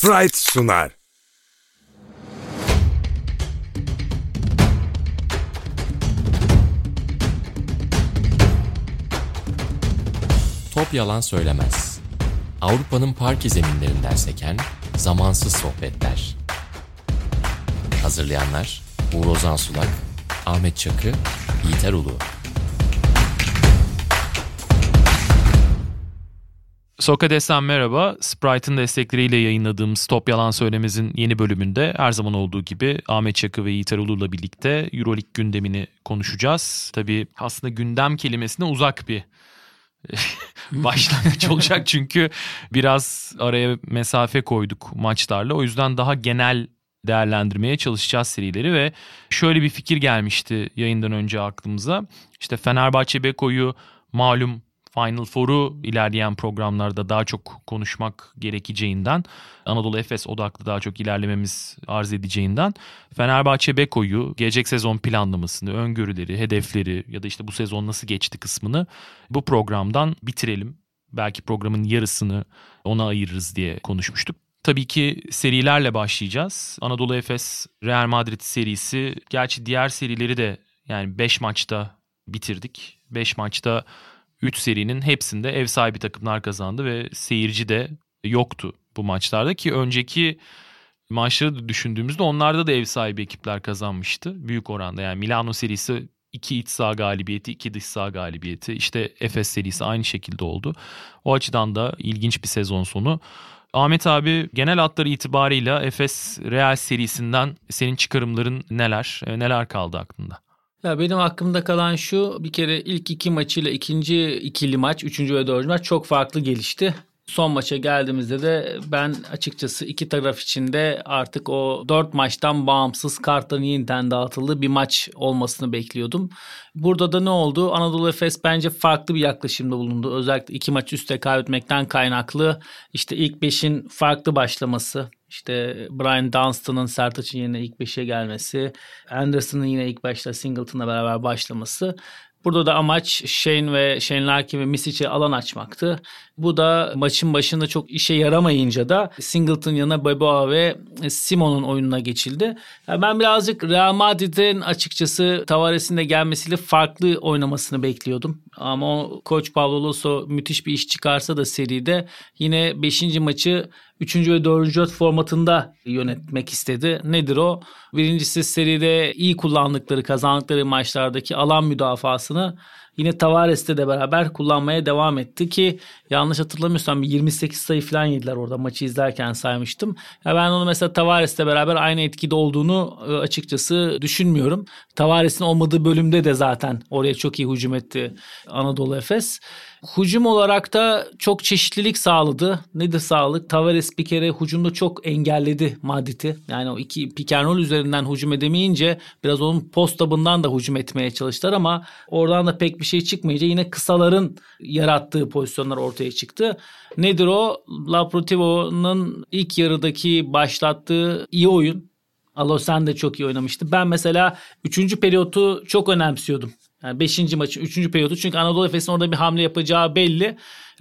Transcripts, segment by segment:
Sprite sunar. Top yalan söylemez. Avrupa'nın parke zeminlerinden seken zamansız sohbetler. Hazırlayanlar Uğur Ozan Sulak, Ahmet Çakı, Yiğiter Ulu. Sokrates'ten merhaba. Sprite'ın destekleriyle yayınladığım Stop Yalan Söylemez'in yeni bölümünde her zaman olduğu gibi Ahmet Çakı ve Yiğiter Ulu'la birlikte Euroleague gündemini konuşacağız. Tabii aslında gündem kelimesine uzak bir başlangıç olacak çünkü biraz araya mesafe koyduk maçlarla. O yüzden daha genel değerlendirmeye çalışacağız serileri ve şöyle bir fikir gelmişti yayından önce aklımıza. İşte Fenerbahçe Beko'yu malum Final Four'u ilerleyen programlarda daha çok konuşmak gerekeceğinden, Anadolu Efes odaklı daha çok ilerlememiz arz edeceğinden Fenerbahçe Beko'yu gelecek sezon planlamasını, öngörüleri, hedefleri ya da işte bu sezon nasıl geçti kısmını bu programdan bitirelim. Belki programın yarısını ona ayırırız diye konuşmuştuk. Tabii ki serilerle başlayacağız. Anadolu Efes Real Madrid serisi. Gerçi diğer serileri de yani 5 maçta bitirdik. 5 maçta 3 serinin hepsinde ev sahibi takımlar kazandı ve seyirci de yoktu bu maçlarda ki önceki maçları da düşündüğümüzde onlarda da ev sahibi ekipler kazanmıştı büyük oranda. Yani Milano serisi 2 iç saha galibiyeti, 2 dış saha galibiyeti. İşte Efes serisi aynı şekilde oldu. O açıdan da ilginç bir sezon sonu. Ahmet abi genel hatları itibarıyla Efes Real serisinden senin çıkarımların neler? Neler kaldı aklında? Ya benim aklımda kalan şu bir kere ilk iki maçıyla ikinci ikili maç, üçüncü ve dördüncü maç çok farklı gelişti. Son maça geldiğimizde de ben açıkçası iki taraf için de artık o dört maçtan bağımsız kartların yeniden dağıtıldığı bir maç olmasını bekliyordum. Burada da ne oldu? Anadolu Efes bence farklı bir yaklaşımda bulundu. Özellikle iki maç üstte kaybetmekten kaynaklı. İşte ilk beşin farklı başlaması. İşte Brian Dunstan'ın Sertaç'ın yerine ilk beşe gelmesi. Anderson'ın yine ilk başta Singleton'la beraber başlaması. Burada da amaç Shane ve Shane Larkin ve Misic'e alan açmaktı. Bu da maçın başında çok işe yaramayınca da Singleton yanına Beboa ve Simon'un oyununa geçildi. Yani ben birazcık Real Madrid'in açıkçası Tavares'in de gelmesiyle farklı oynamasını bekliyordum. Ama o koç Pablo Lasso müthiş bir iş çıkarsa da seride yine 5. maçı 3. ve 4. formatında yönetmek istedi. Nedir o? Birincisi seride iyi kullandıkları, kazandıkları maçlardaki alan müdafasını yine Tavares'te de beraber kullanmaya devam etti ki yanlış hatırlamıyorsam 28 sayı falan yediler orada maçı izlerken saymıştım. Ya ben onu mesela Tavares'le beraber aynı etkide olduğunu e, açıkçası düşünmüyorum. Tavares'in olmadığı bölümde de zaten oraya çok iyi hücum etti Anadolu Efes. Hücum olarak da çok çeşitlilik sağladı. Nedir sağlık? Tavares bir kere hücumda çok engelledi Madrid'i. Yani o iki pick üzerinden hücum edemeyince biraz onun post tabından da hücum etmeye çalıştılar ama oradan da pek bir şey çıkmayınca yine kısaların yarattığı pozisyonlar ortaya çıktı. Nedir o? Laprotivo'nun ilk yarıdaki başlattığı iyi oyun. Alosen de çok iyi oynamıştı. Ben mesela 3. periyotu çok önemsiyordum. Yani 5. maçın 3. periyodu. Çünkü Anadolu Efes'in orada bir hamle yapacağı belli.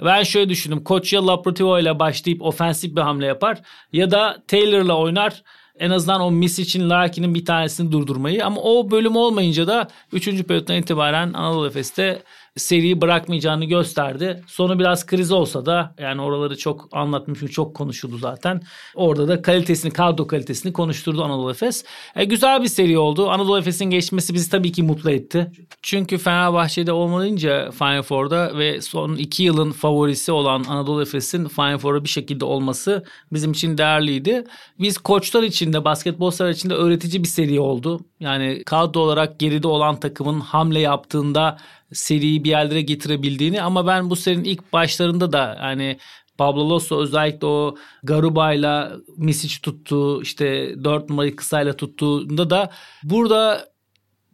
Ben şöyle düşündüm. Koç ya Laprotivo ile başlayıp ofensif bir hamle yapar ya da Taylor'la oynar. En azından o miss için Larkin'in bir tanesini durdurmayı. Ama o bölüm olmayınca da 3. periyottan itibaren Anadolu Efes'te seriyi bırakmayacağını gösterdi. Sonu biraz kriz olsa da yani oraları çok anlatmışım, çok konuşuldu zaten. Orada da kalitesini, kadro kalitesini konuşturdu Anadolu Efes. E, güzel bir seri oldu. Anadolu Efes'in geçmesi bizi tabii ki mutlu etti. Çünkü Fenerbahçe'de olmayınca Final Four'da ve son iki yılın favorisi olan Anadolu Efes'in Final Four'a bir şekilde olması bizim için değerliydi. Biz koçlar için de basketbolcular için de öğretici bir seri oldu. Yani kadro olarak geride olan takımın hamle yaptığında seriyi bir yerlere getirebildiğini ama ben bu serinin ilk başlarında da yani Pablo Lasso özellikle o Garuba'yla Misic tuttuğu işte 4 numarayı kısayla tuttuğunda da burada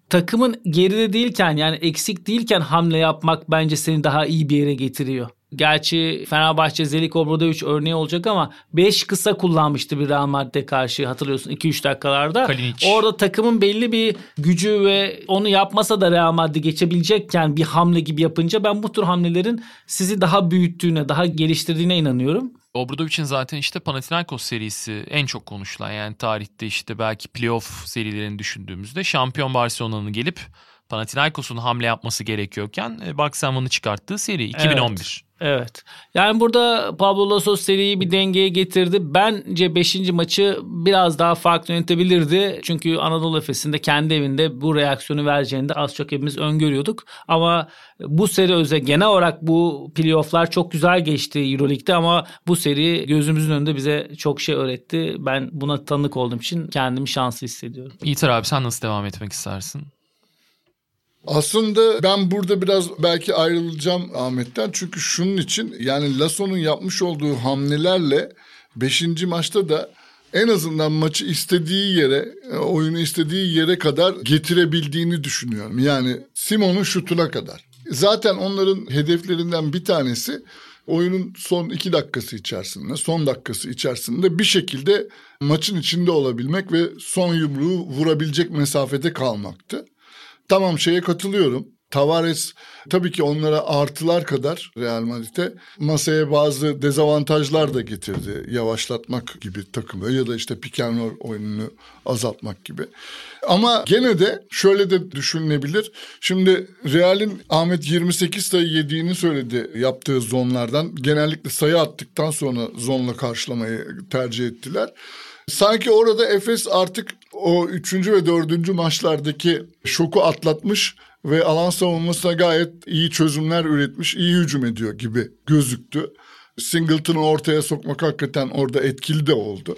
takımın geride değilken yani eksik değilken hamle yapmak bence seni daha iyi bir yere getiriyor. Gerçi Fenerbahçe Zelik Obradoviç örneği olacak ama 5 kısa kullanmıştı bir Real Madrid'e karşı hatırlıyorsun 2-3 dakikalarda. Kalinic. Orada takımın belli bir gücü ve onu yapmasa da Real Madrid geçebilecekken bir hamle gibi yapınca ben bu tür hamlelerin sizi daha büyüttüğüne, daha geliştirdiğine inanıyorum. Obradovic'in zaten işte Panathinaikos serisi en çok konuşulan yani tarihte işte belki playoff serilerini düşündüğümüzde şampiyon Barcelona'nın gelip Panathinaikos'un hamle yapması gerekiyorken e, Bucks çıkarttığı seri 2011. Evet. Yani burada Pablo Lasso seriyi bir dengeye getirdi. Bence 5. maçı biraz daha farklı yönetebilirdi. Çünkü Anadolu Efes'in de kendi evinde bu reaksiyonu vereceğini de az çok hepimiz öngörüyorduk. Ama bu seri özel genel olarak bu playofflar çok güzel geçti Euroleague'de ama bu seri gözümüzün önünde bize çok şey öğretti. Ben buna tanık olduğum için kendimi şanslı hissediyorum. İyitar abi sen nasıl devam etmek istersin? Aslında ben burada biraz belki ayrılacağım Ahmet'ten. Çünkü şunun için yani Lasso'nun yapmış olduğu hamlelerle 5. maçta da en azından maçı istediği yere, oyunu istediği yere kadar getirebildiğini düşünüyorum. Yani Simon'un şutuna kadar. Zaten onların hedeflerinden bir tanesi oyunun son iki dakikası içerisinde, son dakikası içerisinde bir şekilde maçın içinde olabilmek ve son yumruğu vurabilecek mesafede kalmaktı. Tamam şeye katılıyorum. Tavares tabii ki onlara artılar kadar Real Madrid'e masaya bazı dezavantajlar da getirdi. Yavaşlatmak gibi takımı ya da işte pick and roll oyununu azaltmak gibi. Ama gene de şöyle de düşünülebilir. Şimdi Real'in Ahmet 28 sayı yediğini söyledi yaptığı zonlardan. Genellikle sayı attıktan sonra zonla karşılamayı tercih ettiler. Sanki orada Efes artık o üçüncü ve dördüncü maçlardaki şoku atlatmış ve alan savunmasına gayet iyi çözümler üretmiş, iyi hücum ediyor gibi gözüktü. Singleton'ı ortaya sokmak hakikaten orada etkili de oldu.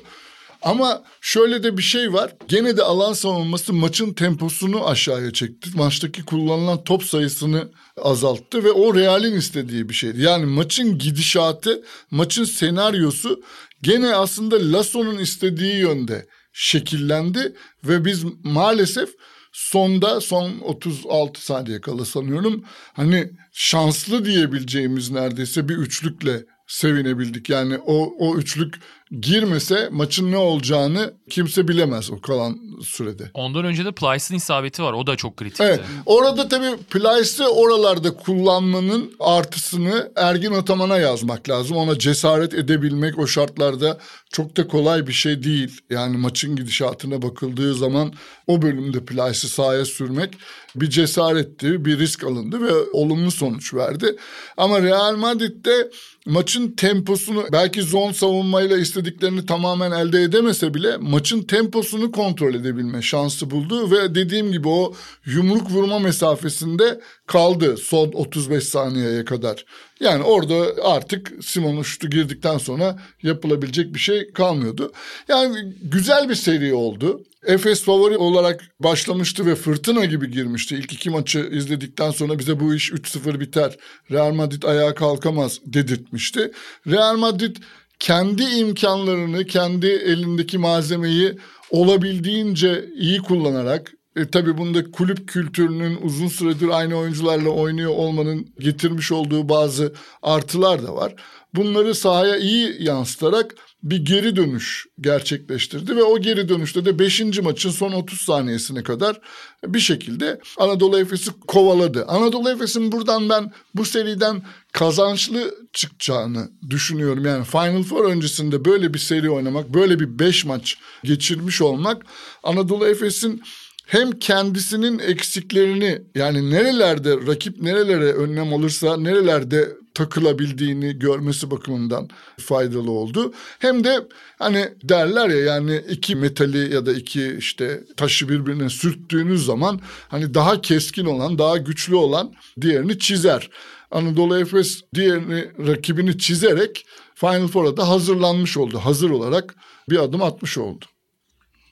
Ama şöyle de bir şey var. Gene de alan savunması maçın temposunu aşağıya çekti. Maçtaki kullanılan top sayısını azalttı ve o Real'in istediği bir şeydi. Yani maçın gidişatı, maçın senaryosu gene aslında Lasso'nun istediği yönde şekillendi ve biz maalesef sonda son 36 saniye kala sanıyorum hani şanslı diyebileceğimiz neredeyse bir üçlükle sevinebildik. Yani o o üçlük girmese maçın ne olacağını kimse bilemez o kalan sürede. Ondan önce de Plyce'ın isabeti var. O da çok kritikti. Evet. Orada tabii Plyce'ı oralarda kullanmanın artısını Ergin Ataman'a yazmak lazım. Ona cesaret edebilmek o şartlarda çok da kolay bir şey değil. Yani maçın gidişatına bakıldığı zaman o bölümde Plyce'ı sahaya sürmek bir cesaretti, bir risk alındı ve olumlu sonuç verdi. Ama Real Madrid'de maçın temposunu belki zon savunmayla istediklerini tamamen elde edemese bile maçın temposunu kontrol edebilme şansı buldu ve dediğim gibi o yumruk vurma mesafesinde kaldı son 35 saniyeye kadar. Yani orada artık Simon'un şutu girdikten sonra yapılabilecek bir şey kalmıyordu. Yani güzel bir seri oldu. Efes favori olarak başlamıştı ve fırtına gibi girmişti. İlk iki maçı izledikten sonra bize bu iş 3-0 biter. Real Madrid ayağa kalkamaz dedirtmişti. Real Madrid kendi imkanlarını, kendi elindeki malzemeyi olabildiğince iyi kullanarak e, tabii bunda kulüp kültürünün uzun süredir aynı oyuncularla oynuyor olmanın getirmiş olduğu bazı artılar da var. Bunları sahaya iyi yansıtarak bir geri dönüş gerçekleştirdi ve o geri dönüşte de 5. maçın son 30 saniyesine kadar bir şekilde Anadolu Efes'i kovaladı. Anadolu Efes'in buradan ben bu seriden kazançlı çıkacağını düşünüyorum. Yani Final Four öncesinde böyle bir seri oynamak, böyle bir 5 maç geçirmiş olmak Anadolu Efes'in hem kendisinin eksiklerini yani nerelerde rakip nerelere önlem alırsa nerelerde takılabildiğini görmesi bakımından faydalı oldu. Hem de hani derler ya yani iki metali ya da iki işte taşı birbirine sürttüğünüz zaman hani daha keskin olan, daha güçlü olan diğerini çizer. Anadolu Efes diğerini rakibini çizerek Final Four'a da hazırlanmış oldu. Hazır olarak bir adım atmış oldu.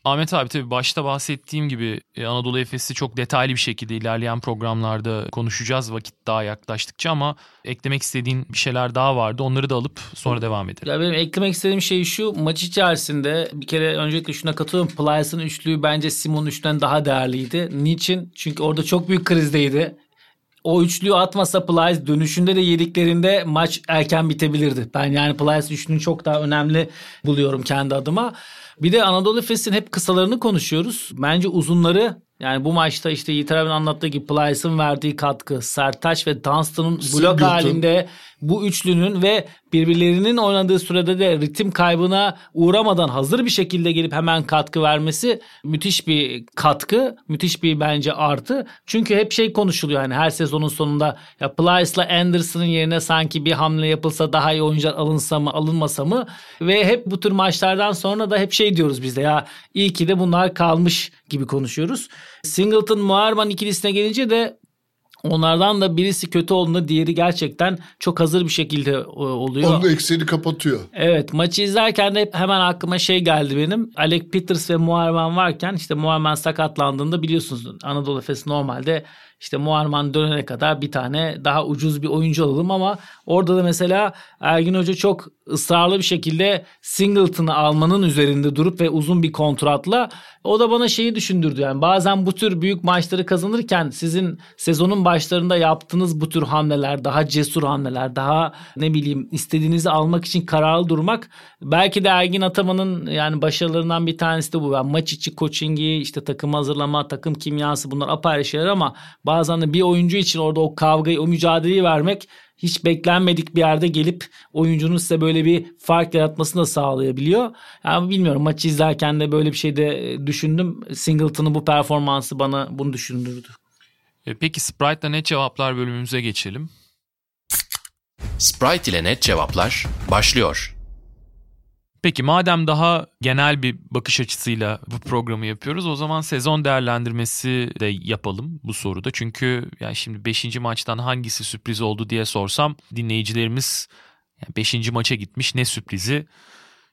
Ahmet abi tabii başta bahsettiğim gibi e, Anadolu Efes'i çok detaylı bir şekilde ilerleyen programlarda konuşacağız vakit daha yaklaştıkça ama eklemek istediğin bir şeyler daha vardı. Onları da alıp sonra devam edelim. Ya benim eklemek istediğim şey şu maç içerisinde bir kere öncelikle şuna katılıyorum. Plyce'ın üçlüğü bence Simon üçlüğünden daha değerliydi. Niçin? Çünkü orada çok büyük krizdeydi. O üçlüyü atmasa Plyce dönüşünde de yediklerinde maç erken bitebilirdi. Ben yani Plyce üçlüğünü çok daha önemli buluyorum kendi adıma. Bir de Anadolu Efes'in hep kısalarını konuşuyoruz. Bence uzunları Yani bu maçta işte Yiğit anlattığı gibi Plyce'ın verdiği katkı, Sertaç ve Dunstan'ın blok Singleton. halinde bu üçlünün ve birbirlerinin oynadığı sürede de ritim kaybına uğramadan hazır bir şekilde gelip hemen katkı vermesi müthiş bir katkı, müthiş bir bence artı. Çünkü hep şey konuşuluyor yani her sezonun sonunda ya Plyce'la Anderson'ın yerine sanki bir hamle yapılsa daha iyi oyuncular alınsa mı alınmasa mı ve hep bu tür maçlardan sonra da hep şey diyoruz biz de ya iyi ki de bunlar kalmış gibi konuşuyoruz. Singleton Muharman ikilisine gelince de onlardan da birisi kötü olduğunda diğeri gerçekten çok hazır bir şekilde e, oluyor. Onun eksiğini kapatıyor. Evet maçı izlerken de hemen aklıma şey geldi benim. Alec Peters ve Muharman varken işte Muharman sakatlandığında biliyorsunuz Anadolu Efes normalde işte Muharman dönene kadar bir tane daha ucuz bir oyuncu alalım ama orada da mesela Ergin Hoca çok ısrarlı bir şekilde Singleton'ı almanın üzerinde durup ve uzun bir kontratla o da bana şeyi düşündürdü yani bazen bu tür büyük maçları kazanırken sizin sezonun başlarında yaptığınız bu tür hamleler daha cesur hamleler daha ne bileyim istediğinizi almak için kararlı durmak belki de Ergin Ataman'ın yani başarılarından bir tanesi de bu. Yani maç içi coachingi işte takım hazırlama takım kimyası bunlar apayrı şeyler ama bazen de bir oyuncu için orada o kavgayı o mücadeleyi vermek hiç beklenmedik bir yerde gelip oyuncunun size böyle bir fark yaratmasını da sağlayabiliyor. Yani bilmiyorum maçı izlerken de böyle bir şey de düşündüm. Singleton'ın bu performansı bana bunu düşündürdü. E, Peki Sprite'la net cevaplar bölümümüze geçelim. Sprite ile net cevaplar başlıyor. Peki madem daha genel bir bakış açısıyla bu programı yapıyoruz o zaman sezon değerlendirmesi de yapalım bu soruda. Çünkü yani şimdi 5. maçtan hangisi sürpriz oldu diye sorsam dinleyicilerimiz 5. maça gitmiş ne sürprizi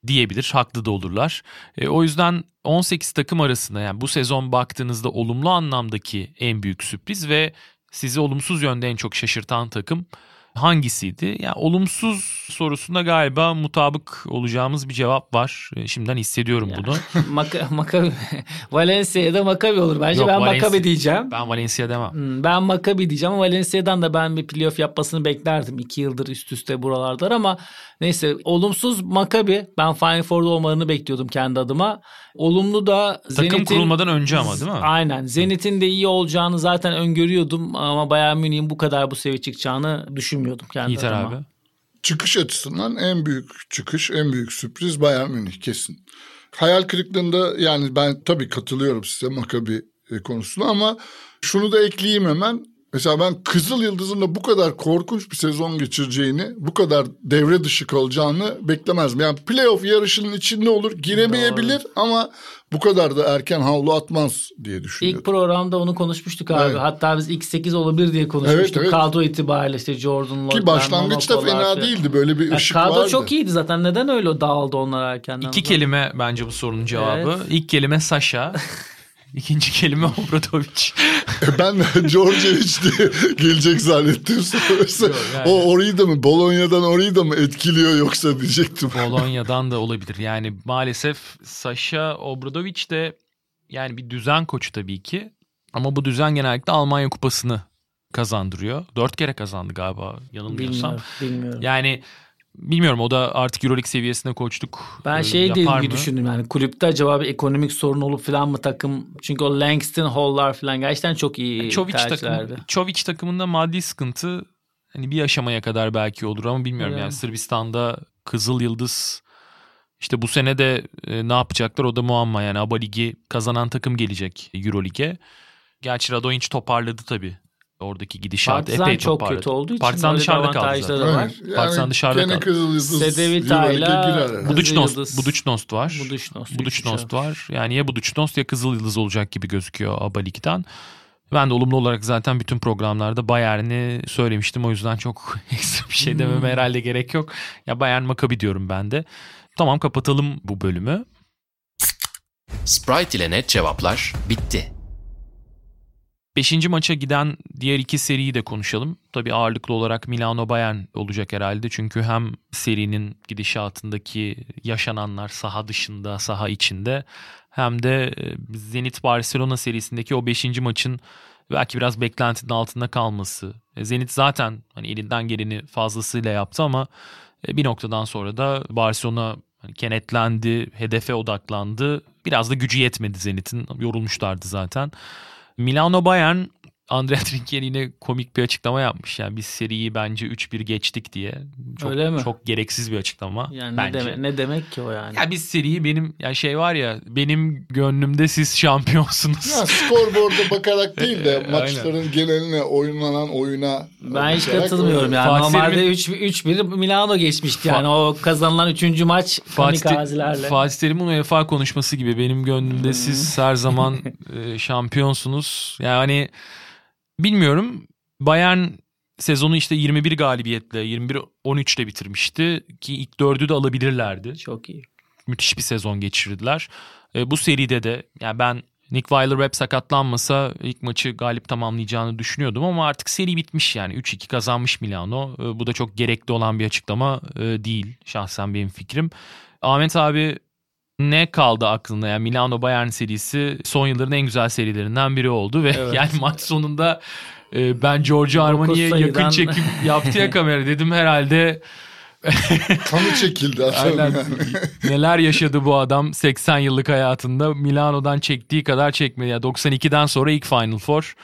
diyebilir. Haklı da olurlar. E, o yüzden 18 takım arasında yani bu sezon baktığınızda olumlu anlamdaki en büyük sürpriz ve sizi olumsuz yönde en çok şaşırtan takım hangisiydi? Yani olumsuz sorusunda galiba mutabık olacağımız bir cevap var. E, Şimdiden hissediyorum Yani. bunu. Maka, Makabi, Valencia'da Makabi olur. Bence Yok, ben Valencia- Makabi diyeceğim. Ben Valencia demem. Hmm, Ben Makabi diyeceğim ama Valencia'dan da ben bir playoff yapmasını beklerdim. İki yıldır üst üste buralardalar ama neyse olumsuz Makabi. Ben Final Four'da olmalarını bekliyordum kendi adıma. Olumlu da Takım Zenit'in... kurulmadan önce ama değil mi? Aynen. Zenit'in de iyi olacağını zaten öngörüyordum ama Bayern Münih'in bu kadar bu seviye çıkacağını düşünmüyordum kendi Yiğiter adıma. abi. Çıkış açısından en büyük çıkış, en büyük sürpriz Bayern Münih kesin. Hayal kırıklığında yani ben tabii katılıyorum size Makabi e, konusuna ama şunu da ekleyeyim hemen. Mesela ben Kızıl Yıldız'ın da bu kadar korkunç bir sezon geçireceğini, bu kadar devre dışı kalacağını beklemezdim. Yani playoff yarışının içinde olur, giremeyebilir ama bu kadar da erken havlu atmaz diye düşünüyorum. İlk programda onu konuşmuştuk abi. Evet. Hatta biz ilk 8 olabilir diye konuşmuştuk. Evet, evet. Kadro itibariyle işte Jordan Lloyd, Ki başlangıçta fena falan. değildi böyle bir Ya ışık kadro vardı. çok iyiydi zaten. Neden öyle dağıldı onlar erkenden? İki kelime bence bu sorunun cevabı. Evet. İlk kelime Sasha. İkinci kelime Obradovic. E ben Djordjevic diye gelecek zannettim. Sonrası Yok, yani. O orayı da mı Bolonya'dan orayı da mı etkiliyor yoksa diyecektim. Bolonya'dan da olabilir. Yani maalesef Sasha Obradovic de yani bir düzen koçu tabii ki. Ama bu düzen genellikle Almanya kupasını kazandırıyor. Dört kere kazandı galiba yanılmıyorsam. Bilmiyorum. bilmiyorum. Yani bilmiyorum o da artık Euroleague seviyesinde koçluk Ben e, şey diye mı? düşündüm yani kulüpte acaba bir ekonomik sorun olup falan mı takım çünkü o Langston Hall'lar falan gerçekten çok iyi Çovic, tercihlerdi. takım, Çovic takımında maddi sıkıntı hani bir aşamaya kadar belki olur ama bilmiyorum yani, Yani. Sırbistan'da Kızıl Yıldız işte bu sene de e, ne yapacaklar o da muamma yani ABA Ligi kazanan takım gelecek Euro Lig'e. Gerçi Radovic toparladı tabii. Oradaki gidişat Partizan epey çok toparladı. kötü olduğu için Partizan dışarıda kaldı zaten. da var. Evet, Partizan dışarıda kaldı. Sedevita'yla- Yıldız. Budućnost var. Budućnost üç var. Yani ya Budućnost ya Kızıl Yıldız olacak gibi gözüküyor ABA Lig'den. Ben de olumlu olarak zaten bütün programlarda Bayern'i söylemiştim. O yüzden çok ekstra bir şey dememe herhalde gerek yok. Ya Bayern Maccabi diyorum ben de. Tamam kapatalım bu bölümü. Sprite ile net cevaplar bitti. Beşinci maça giden diğer iki seriyi de konuşalım. Tabii ağırlıklı olarak Milano Bayern olacak herhalde. Çünkü hem serinin gidişatındaki yaşananlar saha dışında, saha içinde hem de e, Zenit Barcelona serisindeki o beşinci maçın belki biraz beklentinin altında kalması. E, Zenit zaten hani elinden geleni fazlasıyla yaptı ama e, bir noktadan sonra da Barcelona hani kenetlendi, hedefe odaklandı. Biraz da gücü yetmedi Zenit'in. Yorulmuşlardı zaten. Milano Bayern Andrea Trinchieri yine komik bir açıklama yapmış. Yani biz seriyi bence 3-1 geçtik diye. Çok, Öyle mi? Çok gereksiz bir açıklama Yani bence. ne, demek, ne demek ki o yani? Ya biz seriyi benim ya şey var ya benim gönlümde siz şampiyonsunuz. Ya skorboarda bakarak değil de maçların geneline oynanan oyuna Ben hiç katılmıyorum yani. Fatih Normalde Terim'in- 3-1 Milano geçmişti yani. O kazanılan 3. maç Fatih, kamikazelerle. Fatih Terim'in UEFA konuşması gibi benim gönlümde siz her zaman e, şampiyonsunuz. Yani bilmiyorum Bayern sezonu işte 21 galibiyetle 21-13 ile bitirmişti ki ilk dördü de alabilirlerdi. Çok iyi. müthiş bir sezon geçirdiler. E, bu seride de yani ben Nick Weiler-Webb sakatlanmasa ilk maçı galip tamamlayacağını düşünüyordum ama artık seri bitmiş yani 3-2 kazanmış Milano. E, bu da çok gerekli olan bir açıklama e, değil şahsen benim fikrim. Ahmet abi ne kaldı aklında yani Milano Bayern serisi son yılların en güzel serilerinden biri oldu ve Evet. yani maç sonunda e, ben Giorgio Armani'ye yakın çekim yaptı ya kamera dedim herhalde kanı çekildi Aynen. yani. Neler yaşadı bu adam 80 yıllık hayatında Milano'dan çektiği kadar çekmedi. Yani 92'den sonra ilk Final Four.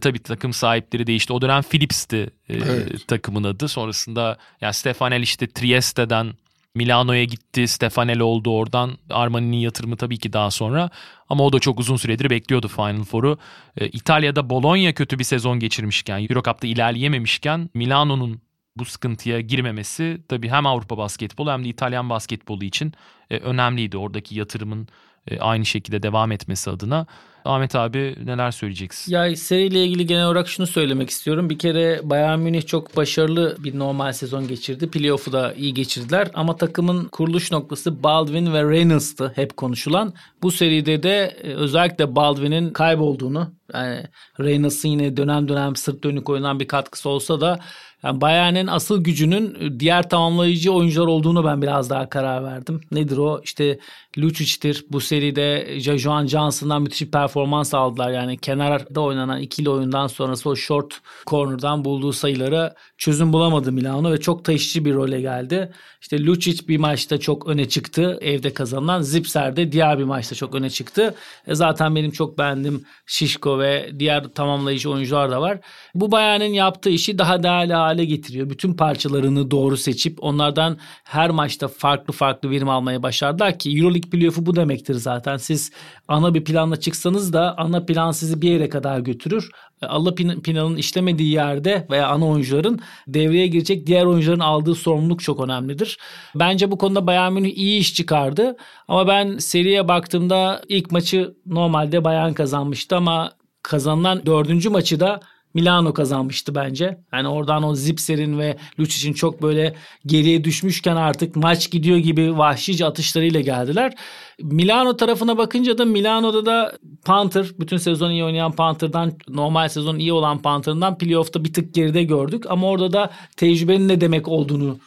Tabii takım sahipleri değişti. O dönem Philips'ti e, Evet. takımın adı. Sonrasında yani Stefanel işte Trieste'den Milano'ya gitti. Stefanel oldu oradan. Armani'nin yatırımı tabii ki daha sonra. Ama o da çok uzun süredir bekliyordu Final Four'u. E, İtalya'da Bologna kötü bir sezon geçirmişken, Eurocup'ta ilerleyememişken Milano'nun bu sıkıntıya girmemesi tabii hem Avrupa basketbolu hem de İtalyan basketbolu için e, önemliydi. Oradaki yatırımın e, aynı şekilde devam etmesi adına. Ahmet abi neler söyleyeceksin? Ya seriyle ilgili genel olarak şunu söylemek istiyorum. Bir kere Bayern Münih çok başarılı bir normal sezon geçirdi. Playoff'u da iyi geçirdiler. Ama takımın kuruluş noktası Baldwin ve Reynolds'tı hep konuşulan. Bu seride de e, özellikle Baldwin'in kaybolduğunu yani Reynolds'ın yine dönem dönem sırt dönük oynanan bir katkısı olsa da yani Bayern'in asıl gücünün diğer tamamlayıcı oyuncular olduğunu ben biraz daha karar verdim. Nedir o? İşte Lucic'tir. Bu seride Jajuan Johnson'dan müthiş bir performans aldılar. Yani kenarda oynanan ikili oyundan sonrası o short corner'dan bulduğu sayılara çözüm bulamadı Milano ve çok taşıyıcı bir role geldi. İşte Lucic bir maçta çok öne çıktı. Evde kazanılan Zipser de diğer bir maçta çok öne çıktı. E zaten benim çok beğendiğim Şişko ve diğer tamamlayıcı oyuncular da var. Bu Bayern'in yaptığı işi daha değerli hale getiriyor. Bütün parçalarını doğru seçip onlardan her maçta farklı farklı verim almaya başardılar ki Euroleague playoff'u bu demektir zaten. Siz ana bir planla çıksanız da ana plan sizi bir yere kadar götürür. E, plan- planın işlemediği yerde veya ana oyuncuların devreye girecek diğer oyuncuların aldığı sorumluluk çok önemlidir. Bence bu konuda Bayern Münih iyi iş çıkardı. Ama ben seriye baktığımda ilk maçı normalde Bayern kazanmıştı ama kazanılan dördüncü maçı da Milano kazanmıştı bence. Yani oradan o Zipser'in ve Lucic'in çok böyle geriye düşmüşken artık maç gidiyor gibi vahşice atışlarıyla geldiler. Milano tarafına bakınca da Milano'da da Panther, bütün sezon iyi oynayan Panther'dan, normal sezon iyi olan Panther'dan playoff'ta bir tık geride gördük. Ama orada da tecrübenin ne demek olduğunu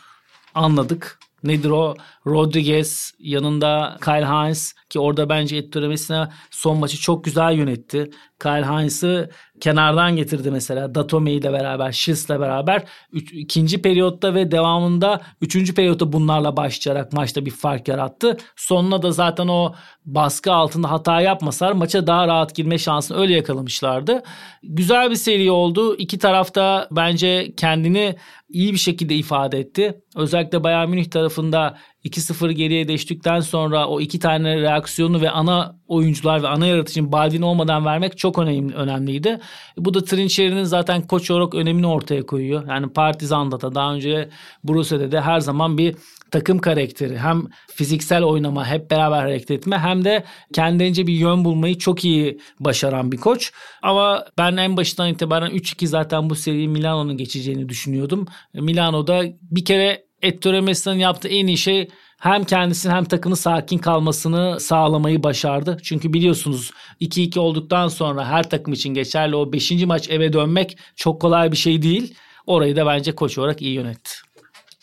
anladık. Nedir o? Rodriguez yanında Kyle Hines ki orada bence Ettore Messina son maçı çok güzel yönetti. Kyle Hines'ı kenardan getirdi mesela. Datome ile beraber, Shields'le beraber. Üç, ikinci periyotta ve devamında üçüncü periyotta bunlarla başlayarak maçta bir fark yarattı. Sonuna da zaten o baskı altında hata yapmasalar maça daha rahat girme şansını öyle yakalamışlardı. Güzel bir seri oldu. İki tarafta bence kendini iyi bir şekilde ifade etti. Özellikle Bayern Münih tarafında 2-0 geriye düştükten sonra o iki tane reaksiyonu ve ana oyuncular ve ana yaratıcının Baldwin olmadan vermek çok önemli, önemliydi. Bu da Trinçeri'nin zaten koç olarak önemini ortaya koyuyor. Yani Partizan'da da daha önce Brusya'da da her zaman bir takım karakteri hem fiziksel oynama hep beraber hareket etme hem de kendince bir yön bulmayı çok iyi başaran bir koç. Ama ben en başından itibaren 3-2 zaten bu seriyi Milano'nun geçeceğini düşünüyordum. Milano'da bir kere Ettore Messina'nın yaptığı en iyi şey hem kendisinin hem takımı sakin kalmasını sağlamayı başardı. Çünkü biliyorsunuz 2-2 olduktan sonra her takım için geçerli o 5. maç eve dönmek çok kolay bir şey değil. Orayı da bence koç olarak iyi yönetti.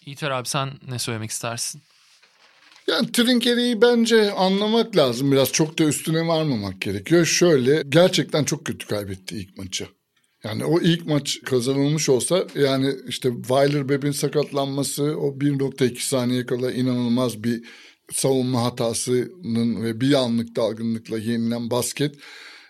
İter abi sen ne söylemek istersin? Yani Trinkeri'yi bence anlamak lazım biraz. Çok da üstüne varmamak gerekiyor. Şöyle gerçekten çok kötü kaybetti ilk maçı. Yani o ilk maç kazanılmış olsa yani işte Weiler Beb'in sakatlanması o 1.2 saniye kala inanılmaz bir savunma hatasının ve bir anlık dalgınlıkla yenilen basket.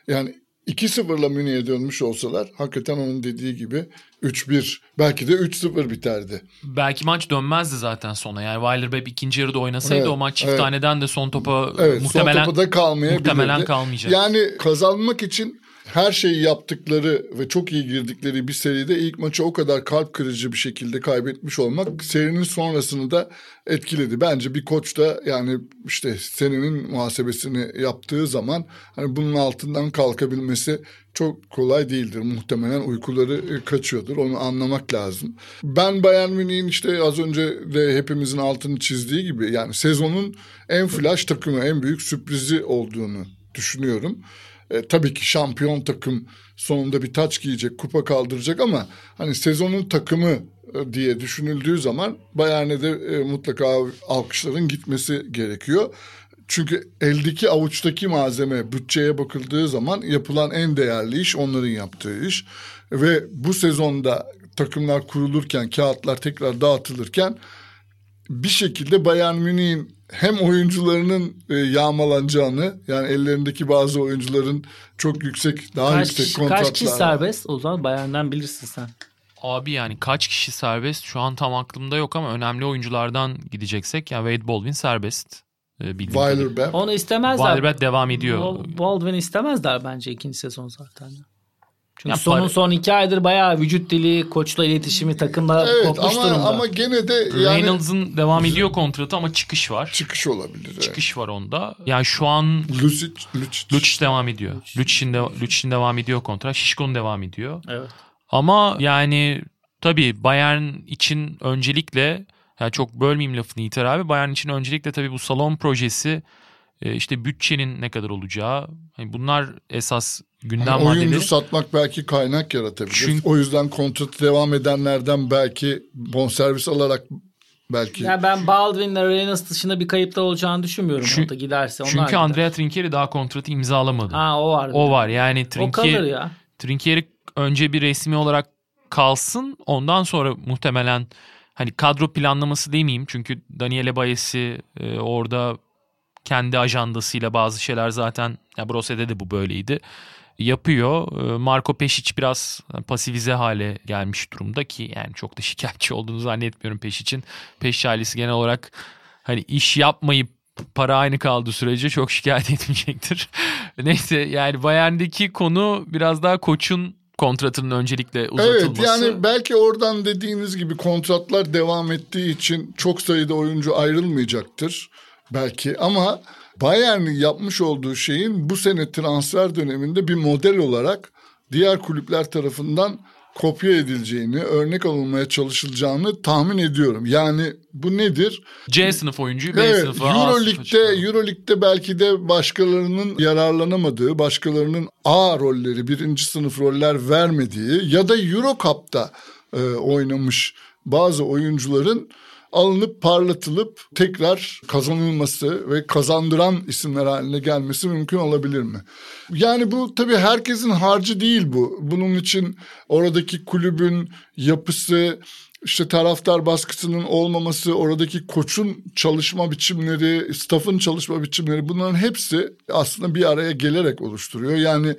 Yani 2-0'la Münih'e dönmüş olsalar hakikaten onun dediği gibi 3-1 belki de 3-0 biterdi. Belki maç dönmezdi zaten sona. Yani Weiler ikinci yarıda oynasaydı Evet, o maç çift evet. de son topa Evet muhtemelen son topu da kalmayabilirdi. muhtemelen kalmayacak. Yani kazanmak için her şeyi yaptıkları ve çok iyi girdikleri bir seride ilk maçı o kadar kalp kırıcı bir şekilde kaybetmiş olmak serinin sonrasını da etkiledi. Bence bir koç da yani işte senenin muhasebesini yaptığı zaman hani bunun altından kalkabilmesi çok kolay değildir. Muhtemelen uykuları e, kaçıyordur. Onu anlamak lazım. Ben Bayern Münih'in işte az önce de hepimizin altını çizdiği gibi yani sezonun en flash takımı, en büyük sürprizi olduğunu düşünüyorum. E, tabii ki şampiyon takım sonunda bir taç giyecek, kupa kaldıracak ama hani sezonun takımı e, diye düşünüldüğü zaman Bayern'e de e, mutlaka alkışların gitmesi gerekiyor. Çünkü eldeki avuçtaki malzeme bütçeye bakıldığı zaman yapılan en değerli iş onların yaptığı iş. Ve bu sezonda takımlar kurulurken, kağıtlar tekrar dağıtılırken bir şekilde Bayern Münih'in hem oyuncularının e, yağmalanacağını yani ellerindeki bazı oyuncuların çok yüksek daha Kaç yüksek kişi, kontratlar kaç kişi serbest? O zaman Bayern'den bilirsin sen. Abi yani kaç kişi serbest şu an tam aklımda yok ama önemli oyunculardan gideceksek yani Wade Baldwin serbest. Bildiğim kadarıyla. Weiler Bepp. Onu istemezler. Weiler devam ediyor. Bal- Baldwin istemezler bence ikinci sezon zaten. Çünkü Ya sonun para- son iki aydır bayağı vücut dili, koçla iletişimi takımda Evet kopmuş ama, durumda. ama gene de yani Reynolds'ın devam ediyor kontratı ama çıkış var. çıkış olabilir. evet. Çıkış var onda. Yani şu an Lucic, Lucic. Lucic devam ediyor. Lucic'in de, Lucic'in devam ediyor kontrat. Şişko'nun devam ediyor. Evet. Ama yani tabii Bayern için öncelikle yani çok bölmeyeyim lafını Yiğiter abi. Bayern için öncelikle tabii bu salon projesi işte bütçenin ne kadar olacağı. hani bunlar esas gündem Hani oyuncu maddeleri. satmak belki kaynak yaratabilir. Çünkü- O yüzden kontratı devam edenlerden belki bonservis alarak belki Yani ben Baldwin'le Reynolds dışında bir kayıpta olacağını düşünmüyorum. Çünkü- o da giderse. Onlar Çünkü gider. Andrea Trinchieri daha kontratı imzalamadı. Ha o var. o var yani O kalır Trinchieri, ya. Trinchieri önce bir resmi olarak kalsın. Ondan sonra muhtemelen hani kadro planlaması demeyeyim. Çünkü Daniele Bayesi e, orada kendi ajandasıyla bazı şeyler zaten ya Brose'de de bu böyleydi. Yapıyor. E, Marco Pešić biraz pasifize hale gelmiş durumda ki yani çok da şikayetçi olduğunu zannetmiyorum Pešić'in. Pešić ailesi genel olarak hani iş yapmayıp para aynı kaldığı sürece çok şikayet etmeyecektir. Neyse yani Bayern'deki konu biraz daha koçun kontratının öncelikle uzatılması. Evet yani belki oradan dediğiniz gibi kontratlar devam ettiği için çok sayıda oyuncu ayrılmayacaktır belki ama Bayern'in yapmış olduğu şeyin bu sene transfer döneminde bir model olarak diğer kulüpler tarafından kopya edileceğini, örnek alınmaya çalışılacağını tahmin ediyorum. Yani bu nedir? C sınıf oyuncuyu B Evet, sınıfa Euroleague'de. Euroleague'de belki de başkalarının yararlanamadığı, başkalarının A rolleri, birinci sınıf roller vermediği ya da Euro Cup'ta e, oynamış bazı oyuncuların alınıp parlatılıp tekrar kazanılması ve kazandıran isimler haline gelmesi mümkün olabilir mi? Yani bu tabii herkesin harcı değil bu. Bunun için oradaki kulübün yapısı, işte taraftar baskısının olmaması, oradaki koçun çalışma biçimleri, staffın çalışma biçimleri bunların hepsi aslında bir araya gelerek oluşturuyor. Yani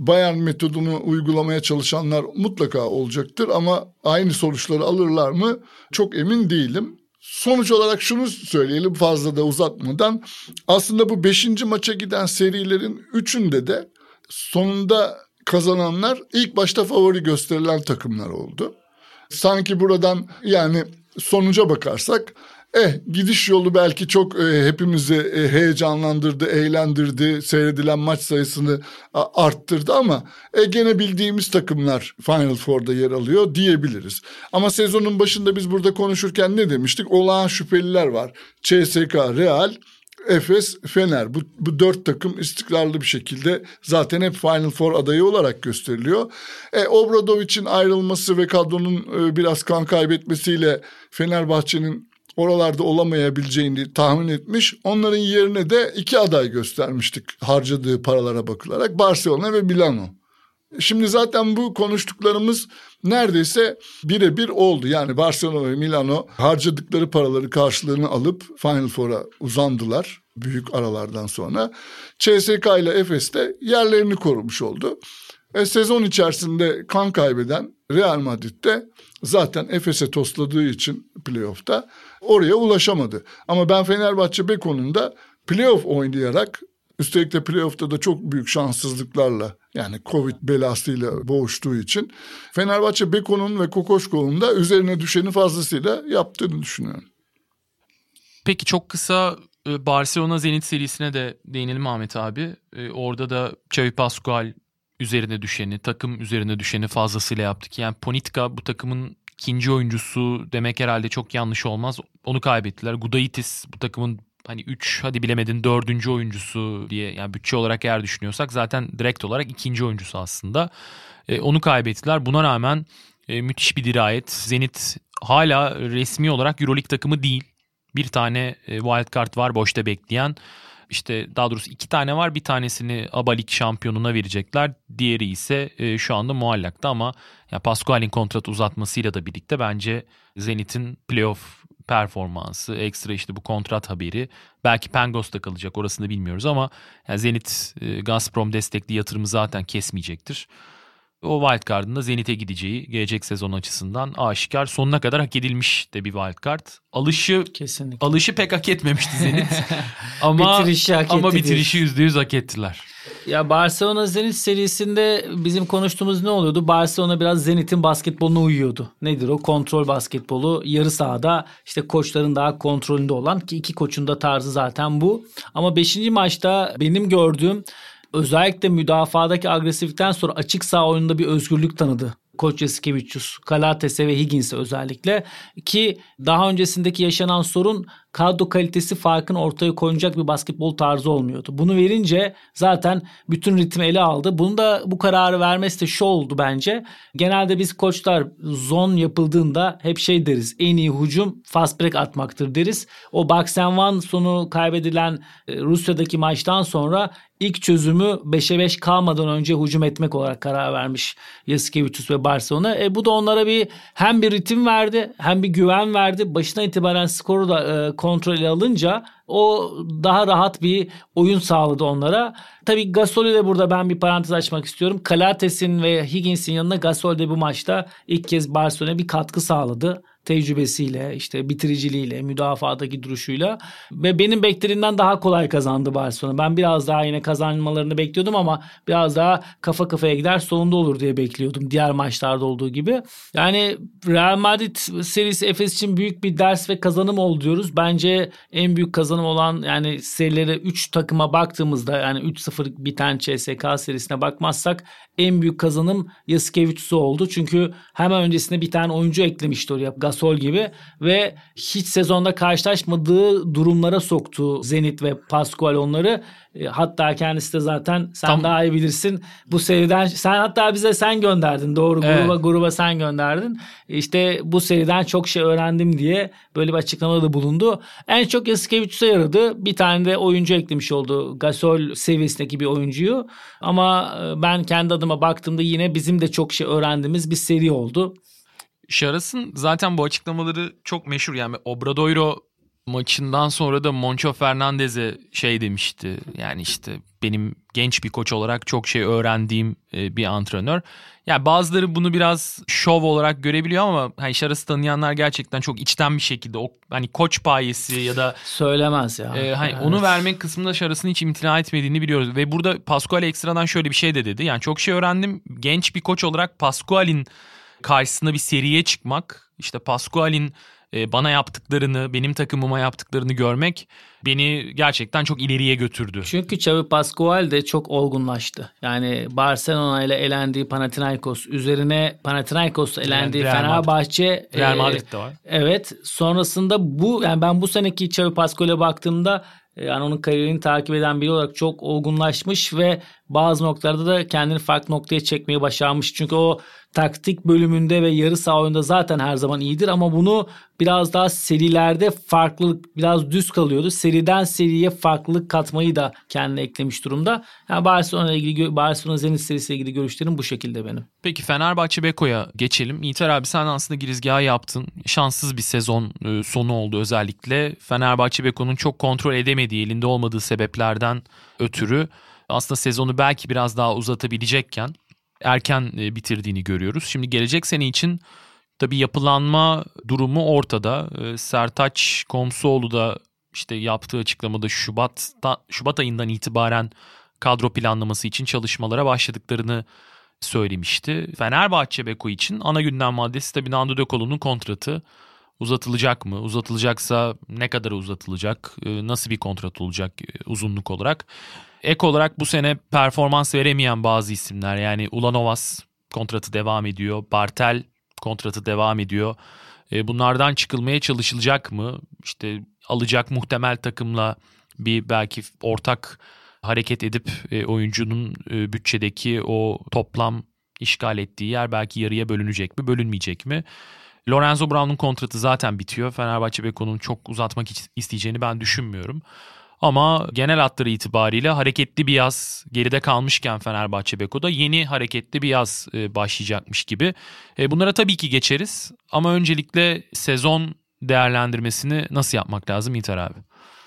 Bayern metodunu uygulamaya çalışanlar mutlaka olacaktır ama aynı sonuçları alırlar mı çok emin değilim. Sonuç olarak şunu söyleyelim fazla da uzatmadan. Aslında bu beşinci maça giden serilerin üçünde de sonunda kazananlar ilk başta favori gösterilen takımlar oldu. Sanki buradan yani sonuca bakarsak eh gidiş yolu belki çok e, hepimizi e, heyecanlandırdı, eğlendirdi, seyredilen maç sayısını a, arttırdı ama e, gene bildiğimiz takımlar Final Four'da yer alıyor diyebiliriz. Ama sezonun başında biz burada konuşurken ne demiştik? Olağan şüpheliler var. CSK, Real, Efes, Fener bu, bu dört takım istikrarlı bir şekilde zaten hep Final Four adayı olarak gösteriliyor. E, Obradovic'in ayrılması ve kadronun e, biraz kan kaybetmesiyle Fenerbahçe'nin oralarda olamayabileceğini tahmin etmiş. Onların yerine de iki aday göstermiştik harcadığı paralara bakılarak Barcelona ve Milano. Şimdi zaten bu konuştuklarımız neredeyse birebir oldu. Yani Barcelona ve Milano harcadıkları paraları karşılığını alıp Final Four'a uzandılar büyük aralardan sonra. CSK ile Efes de yerlerini korumuş oldu. E, sezon içerisinde kan kaybeden Real Madrid de zaten Efes'e tosladığı için playoff'ta oraya ulaşamadı. Ama ben Fenerbahçe Beko'nun da playoff oynayarak üstelik de playoff'ta da çok büyük şanssızlıklarla yani Covid belasıyla boğuştuğu için Fenerbahçe Beko'nun ve Kokoşko'nun da üzerine düşeni fazlasıyla yaptığını düşünüyorum. Peki çok kısa e, Barcelona Zenit serisine de değinelim Ahmet abi. E, orada da Xavi Pascual üzerine düşeni, takım üzerine düşeni fazlasıyla yaptık. Yani Ponitka bu takımın ikinci oyuncusu demek herhalde çok yanlış olmaz. Onu kaybettiler. Gudaitis bu takımın hani 3 hadi bilemedin dördüncü oyuncusu diye yani bütçe olarak eğer düşünüyorsak zaten direkt olarak ikinci oyuncusu aslında. E, onu kaybettiler. Buna rağmen e, müthiş bir dirayet. Zenit hala resmi olarak Euroleague takımı değil. Bir tane e, wild card var boşta bekleyen. İşte daha doğrusu iki tane var. Bir tanesini ABA Lig şampiyonuna verecekler. Diğeri ise e, şu anda muallakta ama ya Pascual'in kontrat uzatmasıyla da birlikte bence Zenit'in playoff performansı, ekstra işte bu kontrat haberi. Belki Pangos'ta kalacak orasını bilmiyoruz ama yani Zenit e, Gazprom destekli yatırımı zaten kesmeyecektir o wildcard'ın da Zenit'e gideceği gelecek sezon açısından aşikar. Sonuna kadar hak edilmiş de bir wildcard. Alışı Kesinlikle. alışı pek hak etmemişti Zenit. ama bitirişi hak ama bitirişi %100 hak ettiler. Ya Barcelona Zenit serisinde bizim konuştuğumuz ne oluyordu? Barcelona biraz Zenit'in basketboluna uyuyordu. Nedir o? Kontrol basketbolu. Yarı sahada işte koçların daha kontrolünde olan ki iki koçun da tarzı zaten bu. Ama 5. maçta benim gördüğüm özellikle müdafadaki agresiflikten sonra açık sağ oyununda bir özgürlük tanıdı. Koç Yasikevicius, Kalates'e ve Higgins'e özellikle ki daha öncesindeki yaşanan sorun kadro kalitesi farkını ortaya koyacak bir basketbol tarzı olmuyordu. Bunu verince zaten bütün ritmi ele aldı. Bunu da bu kararı vermesi de şu oldu bence. Genelde biz koçlar zon yapıldığında hep şey deriz. En iyi hücum fast break atmaktır deriz. O box and one sonu kaybedilen e, Rusya'daki maçtan sonra ilk çözümü 5'e 5 kalmadan önce hücum etmek olarak karar vermiş Yasikevicius ve Barcelona. E, bu da onlara bir hem bir ritim verdi hem bir güven verdi. Başına itibaren skoru da e, kontrolü alınca o daha rahat bir oyun sağladı onlara. Tabii Gasol'ü de burada ben bir parantez açmak istiyorum. Kalates'in ve Higgins'in yanına Gasol de bu maçta ilk kez Barcelona'ya bir katkı sağladı tecrübesiyle, işte bitiriciliğiyle, müdafadaki duruşuyla ve benim beklediğimden daha kolay kazandı Barcelona. Ben biraz daha yine kazanmalarını bekliyordum ama biraz daha kafa kafaya gider sonunda olur diye bekliyordum diğer maçlarda olduğu gibi. Yani Real Madrid serisi Efes için büyük bir ders ve kazanım oldu diyoruz. Bence en büyük kazanım olan yani serilere 3 takıma baktığımızda yani 3-0 biten CSK serisine bakmazsak en büyük kazanım Yasikevicius'u oldu. Çünkü hemen öncesinde bir tane oyuncu eklemişti oraya Gasol gibi ve hiç sezonda karşılaşmadığı durumlara soktu Zenit ve Pascual onları. E, hatta kendisi de zaten sen Tam- daha iyi bilirsin. Bu seriden sen hatta bize sen gönderdin. Doğru Evet. gruba gruba sen gönderdin. İşte bu seriden çok şey öğrendim diye böyle bir açıklamada da bulundu. En çok Yasikevicius'a yaradı. Bir tane de oyuncu eklemiş oldu. Gasol seviyesindeki bir oyuncuyu. Ama e, ben kendi adıma baktığımda yine bizim de çok şey öğrendiğimiz bir seri oldu. Şaras'ın zaten bu açıklamaları çok meşhur. Yani Obradoiro maçından sonra da Moncho Fernandez'e şey demişti. Yani işte benim genç bir koç olarak çok şey öğrendiğim e, bir antrenör. Yani bazıları bunu biraz şov olarak görebiliyor ama hani Şaras'ı tanıyanlar gerçekten çok içten bir şekilde o hani koç payesi ya da Söylemez ya. ee, hani Evet. onu vermek kısmında Şaras'ın hiç imtina etmediğini biliyoruz. Ve burada Pascual ekstradan şöyle bir şey de dedi. Yani çok şey öğrendim. Genç bir koç olarak Pascual'in karşısında bir seriye çıkmak, işte Pascual'in e, bana yaptıklarını, benim takımıma yaptıklarını görmek beni gerçekten çok ileriye götürdü. Çünkü Xavi Pascual de çok olgunlaştı. Yani Barcelona ile elendiği Panathinaikos üzerine Panathinaikos'la elendiği Real Madrid. Fenerbahçe Real e, Madrid'de var. Evet. Sonrasında bu yani ben bu seneki Xavi Pascual'e baktığımda e, yani onun kariyerini takip eden biri olarak çok olgunlaşmış ve bazı noktalarda da kendini farklı noktaya çekmeyi başarmış. Çünkü o taktik bölümünde ve yarı saha oyunda zaten her zaman iyidir ama bunu biraz daha serilerde farklılık biraz düz kalıyordu. Seriden seriye farklılık katmayı da kendine eklemiş durumda. Yani Barcelona ilgili Barcelona Zenit serisiyle ilgili görüşlerim bu şekilde benim. Peki Fenerbahçe Beko'ya geçelim. İlter abi sen aslında girizgahı yaptın. Şanssız bir sezon e, sonu oldu özellikle. Fenerbahçe Beko'nun çok kontrol edemediği, elinde olmadığı sebeplerden ötürü aslında sezonu belki biraz daha uzatabilecekken erken e, bitirdiğini görüyoruz. Şimdi gelecek sene için tabii yapılanma durumu ortada. E, Sertaç Komsoğlu da işte yaptığı açıklamada Şubat Şubat ayından itibaren kadro planlaması için çalışmalara başladıklarını söylemişti. Fenerbahçe Beko için ana gündem maddesi tabii Nando De kontratı uzatılacak mı? Uzatılacaksa ne kadar uzatılacak? E, nasıl bir kontrat olacak uzunluk olarak? Ek olarak bu sene performans veremeyen bazı isimler yani Ulanovas kontratı devam ediyor. Bartel kontratı devam ediyor. E, bunlardan çıkılmaya çalışılacak mı? İşte alacak muhtemel takımla bir belki ortak hareket edip e, oyuncunun e, bütçedeki o toplam işgal ettiği yer belki yarıya bölünecek mi, bölünmeyecek mi? Lorenzo Brown'un kontratı zaten bitiyor. Fenerbahçe Beko'nun çok uzatmak isteyeceğini ben düşünmüyorum. Ama genel hatları itibariyle hareketli bir yaz geride kalmışken Fenerbahçe Beko'da yeni hareketli bir yaz e, başlayacakmış gibi. E, bunlara tabii ki geçeriz ama öncelikle sezon değerlendirmesini nasıl yapmak lazım İlter abi?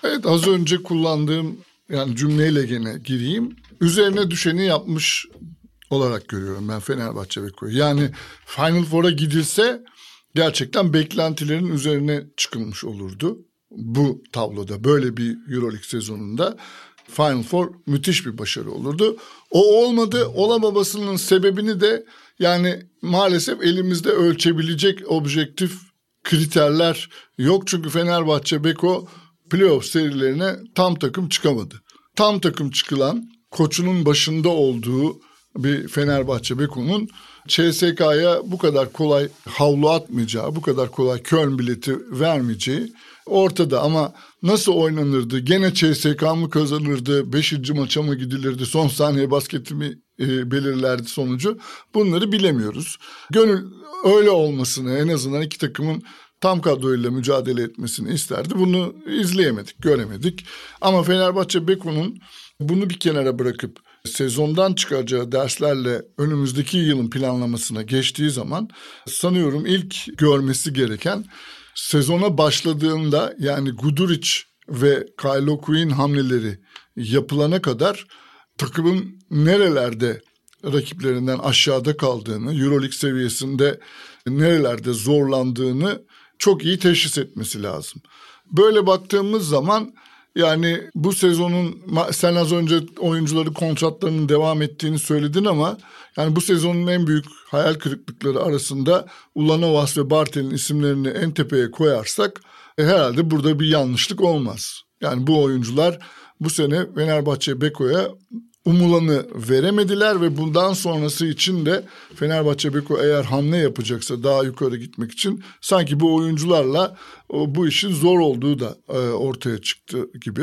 Evet az önce kullandığım yani cümleyle gene gireyim. Üzerine düşeni yapmış olarak görüyorum ben Fenerbahçe Beko'yu. Yani Final Four'a gidilse gerçekten beklentilerin üzerine çıkılmış olurdu bu tabloda böyle bir Euroleague sezonunda Final Four müthiş bir başarı olurdu. O olmadı. Olamamasının sebebini de yani maalesef elimizde ölçebilecek objektif kriterler yok. Çünkü Fenerbahçe Beko playoff serilerine tam takım çıkamadı. Tam takım çıkılan koçunun başında olduğu bir Fenerbahçe Beko'nun CSK'ya bu kadar kolay havlu atmayacağı, bu kadar kolay Köln bileti vermeyeceği ortada ama nasıl oynanırdı? Gene CSK mı kazanırdı? Beşinci maça mı gidilirdi? Son saniye basketi mi e, belirlerdi sonucu? Bunları bilemiyoruz. Gönül öyle olmasını en azından iki takımın tam kadroyla mücadele etmesini isterdi. Bunu izleyemedik, göremedik. Ama Fenerbahçe Beko'nun bunu bir kenara bırakıp sezondan çıkaracağı derslerle önümüzdeki yılın planlamasına geçtiği zaman sanıyorum ilk görmesi gereken sezona başladığında yani Guduric ve Kylo Quinn hamleleri yapılana kadar takımın nerelerde rakiplerinden aşağıda kaldığını, Euroleague seviyesinde nerelerde zorlandığını çok iyi teşhis etmesi lazım. Böyle baktığımız zaman yani bu sezonun sen az önce oyuncuları kontratlarının devam ettiğini söyledin ama yani bu sezonun en büyük hayal kırıklıkları arasında Ulanovas ve Bartel'in isimlerini en tepeye koyarsak e, herhalde burada bir yanlışlık olmaz. Yani bu oyuncular bu sene Fenerbahçe Beko'ya umulanı veremediler ve bundan sonrası için de Fenerbahçe Beko eğer hamle yapacaksa daha yukarı gitmek için sanki bu oyuncularla bu işin zor olduğu da e, ortaya çıktı gibi.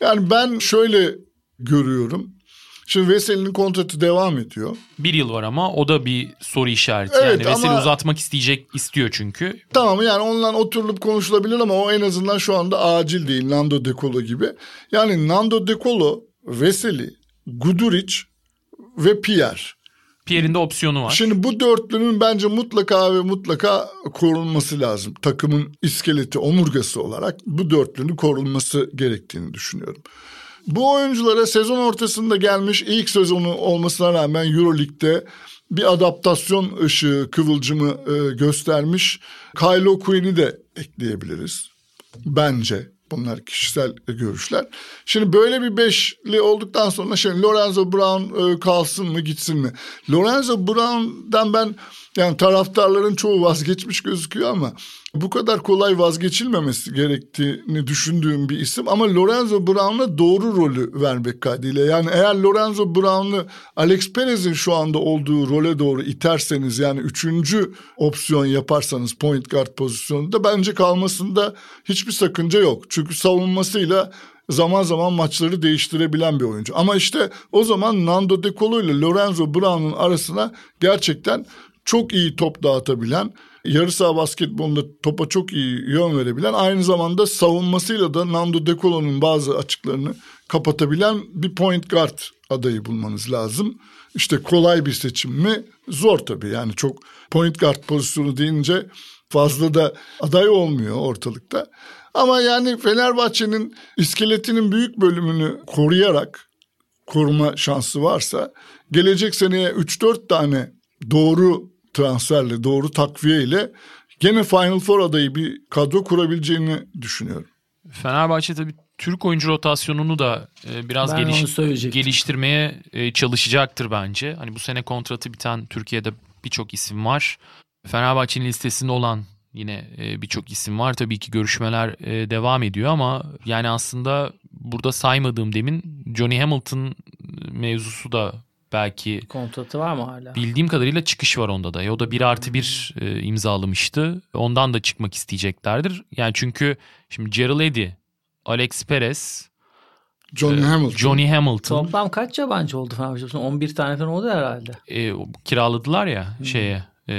Yani ben şöyle görüyorum. Şimdi Veseli'nin kontratı devam ediyor. Bir yıl var ama o da bir soru işareti. Evet, yani Veseli ama, uzatmak isteyecek istiyor çünkü. Tamam yani ondan oturulup konuşulabilir ama o en azından şu anda acil değil. Nando De Colo gibi. Yani Nando De Colo, Veseli, Guduric ve Pierre. Pierre'in de opsiyonu var. Şimdi bu dörtlünün bence mutlaka ve mutlaka korunması lazım. Takımın iskeleti, omurgası olarak bu dörtlünün korunması gerektiğini düşünüyorum. Bu oyunculara sezon ortasında gelmiş ilk sezonu olmasına rağmen Euroleague'de bir adaptasyon ışığı, kıvılcımı e, göstermiş. Kylo Quinn'i de ekleyebiliriz. Bence. Bunlar kişisel görüşler. Şimdi böyle bir beşli olduktan sonra şimdi Lorenzo Brown e, kalsın mı gitsin mi? Lorenzo Brown'dan ben yani taraftarların çoğu vazgeçmiş gözüküyor ama bu kadar kolay vazgeçilmemesi gerektiğini düşündüğüm bir isim. Ama Lorenzo Brown'a doğru rolü vermek kaydıyla. Yani eğer Lorenzo Brown'u Alex Perez'in şu anda olduğu role doğru iterseniz yani üçüncü opsiyon yaparsanız point guard pozisyonunda bence kalmasında hiçbir sakınca yok. Çünkü savunmasıyla zaman zaman maçları değiştirebilen bir oyuncu. Ama işte o zaman Nando De Colo ile Lorenzo Brown'un arasına gerçekten çok iyi top dağıtabilen, yarı saha basketbolunda topa çok iyi yön verebilen, aynı zamanda savunmasıyla da Nando De Colo'nun bazı açıklarını kapatabilen bir point guard adayı bulmanız lazım. İşte kolay bir seçim mi? Zor tabii. Yani çok point guard pozisyonu deyince fazla da aday olmuyor ortalıkta. Ama yani Fenerbahçe'nin iskeletinin büyük bölümünü koruyarak koruma şansı varsa gelecek seneye 3-4 tane doğru transferle, doğru takviye ile gene Final Four adayı bir kadro kurabileceğini düşünüyorum. Fenerbahçe tabii Türk oyuncu rotasyonunu da e, biraz Ben geliş, geliştirmeye e, çalışacaktır bence. Hani bu sene kontratı biten Türkiye'de birçok isim var. Fenerbahçe'nin listesinde olan yine e, birçok isim var. Tabii ki görüşmeler e, devam ediyor ama yani aslında burada saymadığım demin Johnny Hamilton mevzusu da belki Kontratı var mı hala? bildiğim kadarıyla çıkış var onda da. Ya o da 1 artı 1 e, imzalamıştı. Ondan da çıkmak isteyeceklerdir. Yani çünkü şimdi Gerald Eddy, Alex Perez, Johnny Hamilton. Johnny Hamilton Toplam kaç yabancı oldu Fenerbahçe? 11 tane falan oldu herhalde. e, kiraladılar ya şeye. E,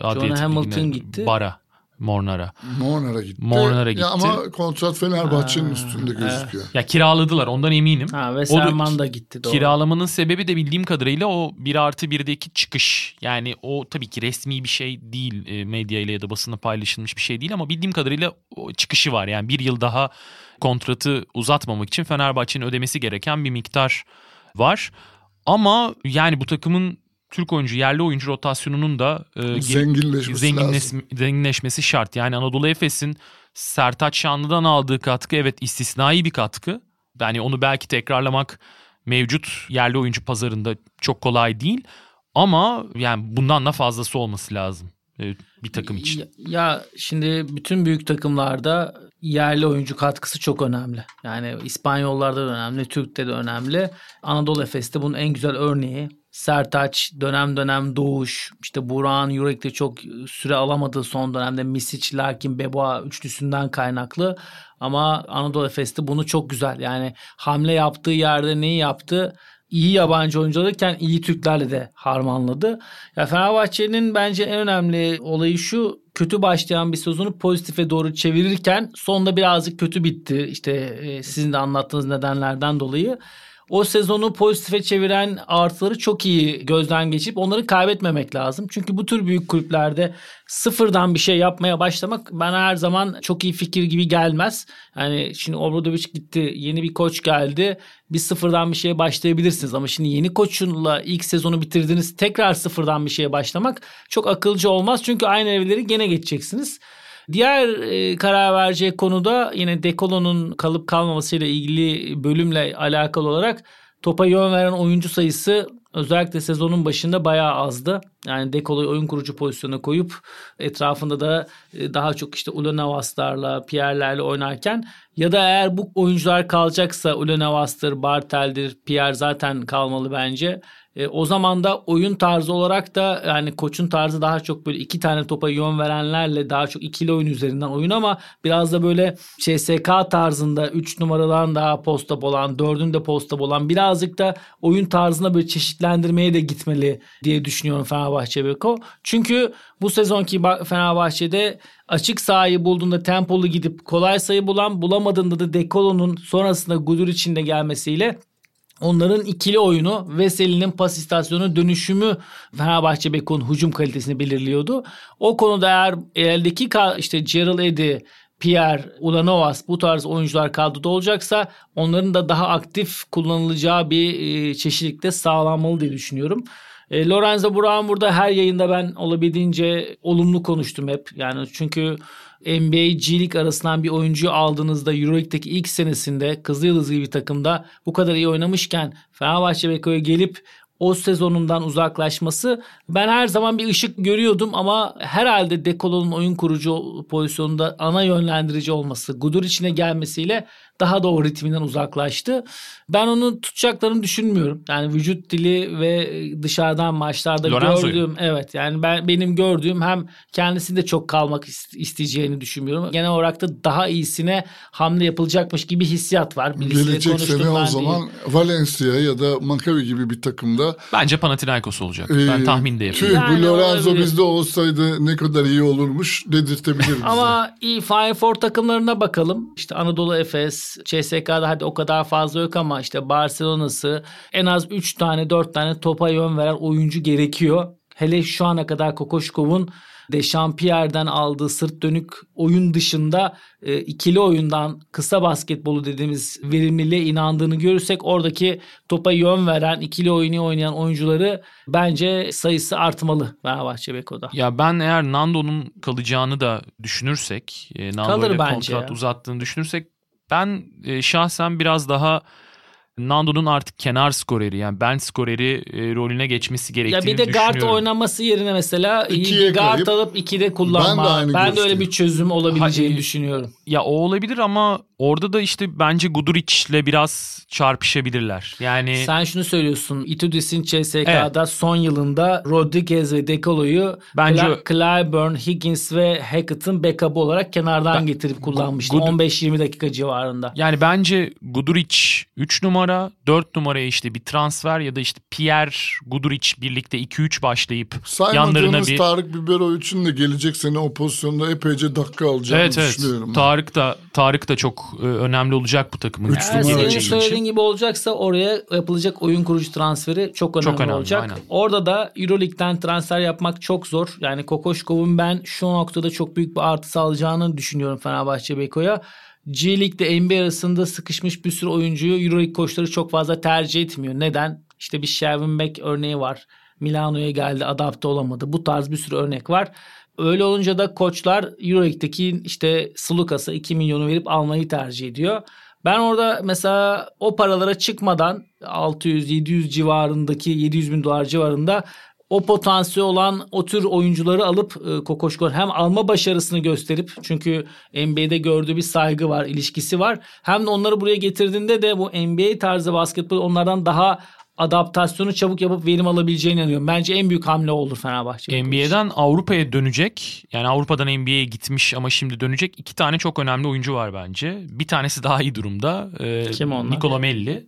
Adriyatik Hamilton gitti. Bara, Mornar'a. Mornar'a gitti. Mornar'a Ya gitti. ama kontrat Fenerbahçe'nin Ha, üstünde gözüküyor. Ya kiraladılar ondan eminim. Ha ve Serman da gitti. Doğru. Kiralamanın sebebi de bildiğim kadarıyla o 1 artı 1'deki çıkış. Yani o tabii ki resmi bir şey değil e, medya ile ya da basında paylaşılmış bir şey değil ama bildiğim kadarıyla o çıkışı var. Yani bir yıl daha kontratı uzatmamak için Fenerbahçe'nin ödemesi gereken bir miktar var. Ama yani bu takımın Türk oyuncu, yerli oyuncu rotasyonunun da e, Zenginleşmesi zenginleş- lazım. zenginleşmesi şart. Yani Anadolu Efes'in Sertaç Şanlı'dan aldığı katkı evet istisnai bir katkı. Yani onu belki tekrarlamak mevcut yerli oyuncu pazarında çok kolay değil. Ama yani bundan da fazlası olması lazım e, bir takım için. Ya, ya şimdi bütün büyük takımlarda yerli oyuncu katkısı çok önemli. Yani İspanyollarda da önemli, Türk'te de önemli. Anadolu Efes'te bunun en güzel örneği. Sertaç dönem dönem doğuş. İşte Burak'ın Yürek'te çok süre alamadığı son dönemde Misic, Larkin, Beboa üçlüsünden kaynaklı. Ama Anadolu Efes'te bunu çok güzel. Yani hamle yaptığı yerde neyi yaptı? iyi yabancı oyuncu alırken iyi Türklerle de harmanladı. Ya Fenerbahçe'nin bence en önemli olayı şu kötü başlayan bir sezonu pozitife doğru çevirirken sonunda birazcık kötü bitti. İşte e, sizin de anlattığınız nedenlerden dolayı. O sezonu pozitife çeviren artıları çok iyi gözden geçip onları kaybetmemek lazım. Çünkü bu tür büyük kulüplerde sıfırdan bir şey yapmaya başlamak bana her zaman çok iyi fikir gibi gelmez. Yani şimdi Obradovic gitti, yeni bir koç geldi. Bir sıfırdan bir şeye başlayabilirsiniz ama şimdi yeni koçunla ilk sezonu bitirdiniz tekrar sıfırdan bir şeye başlamak çok akılcı olmaz. Çünkü aynı evleri gene geçeceksiniz. Diğer e, karar vereceği konuda yine Dekolo'nun kalıp kalmamasıyla ilgili bölümle alakalı olarak topa yön veren oyuncu sayısı özellikle sezonun başında bayağı azdı. Yani Dekolo'yu oyun kurucu pozisyona koyup etrafında da e, daha çok işte Ulanavaslarla, Pierre'lerle oynarken ya da eğer bu oyuncular kalacaksa Ulanavas'tır, Bartel'dir, Pierre zaten kalmalı bence. E, o zaman da oyun tarzı olarak da yani koçun tarzı daha çok böyle iki tane topa yön verenlerle daha çok ikili oyun üzerinden oyun ama biraz da böyle CSK tarzında 3 numaradan daha posta olan, 4'ün de posta olan birazcık da oyun tarzına böyle çeşitlendirmeye de gitmeli diye düşünüyorum Fenerbahçe Beko. Çünkü bu sezonki Fenerbahçe'de açık sahayı bulduğunda tempolu gidip kolay sayı bulan bulamadığında da Dekolo'nun sonrasında Gudur içinde gelmesiyle Onların ikili oyunu Veseli'nin pas istasyonu dönüşümü Fenerbahçe Beko'nun hücum kalitesini belirliyordu. O konuda eğer eldeki işte Gerald Eddy, Pierre, Ulanovas bu tarz oyuncular kadroda olacaksa onların da daha aktif kullanılacağı bir çeşitlilikte sağlanmalı diye düşünüyorum. E, Lorenzo Burak'ın burada her yayında ben olabildiğince olumlu konuştum hep. Yani çünkü NBA G League arasından bir oyuncuyu aldığınızda Euroleague'deki ilk senesinde Kızılyıldız gibi bir takımda bu kadar iyi oynamışken Fenerbahçe Beko'ya gelip o sezonundan uzaklaşması ben her zaman bir ışık görüyordum ama herhalde Dekolo'nun oyun kurucu pozisyonunda ana yönlendirici olması, Gudur içine gelmesiyle daha da o ritminden uzaklaştı. Ben onu tutacaklarını düşünmüyorum. Yani vücut dili ve dışarıdan maçlarda Lorenzo'yu. gördüğüm evet yani ben benim gördüğüm hem kendisinde çok kalmak ist- isteyeceğini düşünmüyorum. Genel olarak da daha iyisine hamle yapılacakmış gibi hissiyat var. Birisiyle Gelecek sene o zaman değil. Valencia ya da Maccabi gibi bir takımda Bence Panathinaikos olacak. e, ben tahmin de tüh, yapıyorum. Yani bu Lorenzo olabilir. bizde olsaydı ne kadar iyi olurmuş dedirtebilir bize. Ama iyi Final Four takımlarına bakalım. İşte Anadolu Efes, CSK'da hadi o kadar fazla yok ama işte Barcelona'sı en az 3 tane 4 tane topa yön veren oyuncu gerekiyor. Hele şu ana kadar Kokoşkov'un Dechampierre'den aldığı sırt dönük oyun dışında e, ikili oyundan kısa basketbolu dediğimiz verimliliğe inandığını görürsek oradaki topa yön veren ikili oyunu oynayan oyuncuları bence sayısı artmalı Fenerbahçe Beko'da. Ya ben eğer Nando'nun kalacağını da düşünürsek, e, Nando Kalır ile kontrat ya. uzattığını düşünürsek ben e, şahsen biraz daha Nando'nun artık kenar skoreri yani bench skoreri e, rolüne geçmesi Ya gerektiğini bir de guard düşünüyorum. oynaması yerine mesela iyi İkiye guard kayıp- alıp ikide kullanma. Ben de Ben aynı de, öyle bir çözüm olabileceğini Hayır. düşünüyorum. Ya o olabilir ama orada da işte bence Guduric'le biraz çarpışabilirler. Yani Sen şunu söylüyorsun. Itudis'in CSK'da son yılında Rodriguez ve Decolo'yu Bence- Clyburn, Higgins ve Hackett'ın backup'ı olarak kenardan Ben- getirip kullanmıştı. Good- 15-20 dakika civarında. Yani bence Guduric 3 numara, 4 numaraya işte bir transfer ya da işte Pierre Guduric birlikte 2-3 başlayıp yanlarına Saymadığımız bir Tarık Biberoviç'in de gelecek sene o pozisyonda epeyce dakika alacağını Evet evet. düşünüyorum. Tarık da Tarık da çok e, önemli olacak bu takımın Üç Eğer numara senin söylediğin için. gibi olacaksa oraya yapılacak oyun kurucu transferi çok önemli, Çok önemli, olacak. aynen. Orada da Euroleague'den transfer yapmak çok zor. Yani Kokoşkov'un ben şu noktada çok büyük bir artı sağlayacağını düşünüyorum Fenerbahçe Beko'ya. G League ile NBA arasında sıkışmış bir sürü oyuncuyu Euroleague koçları çok fazla tercih etmiyor. Neden? İşte bir Shervin Beck örneği var. Milano'ya geldi adapte olamadı. Bu tarz bir sürü örnek var. Öyle olunca da koçlar Euroleague'deki işte Slukas'a 2 milyonu verip almayı tercih ediyor. Ben orada mesela o paralara çıkmadan 600-700 civarındaki 700 bin dolar civarında o potansiyel olan o tür oyuncuları alıp e, hem alma başarısını gösterip çünkü NBA'de gördüğü bir saygı var, ilişkisi var. Hem de onları buraya getirdiğinde de bu NBA tarzı basketbol onlardan daha adaptasyonu çabuk yapıp verim alabileceğine inanıyorum. Bence en büyük hamle olur Fenerbahçe. NBA'den Avrupa'ya dönecek. Yani Avrupa'dan NBA'ye gitmiş ama şimdi dönecek. iki tane çok önemli oyuncu var bence. Bir tanesi daha iyi durumda. Ee, Kim onlar? Nicola Melli.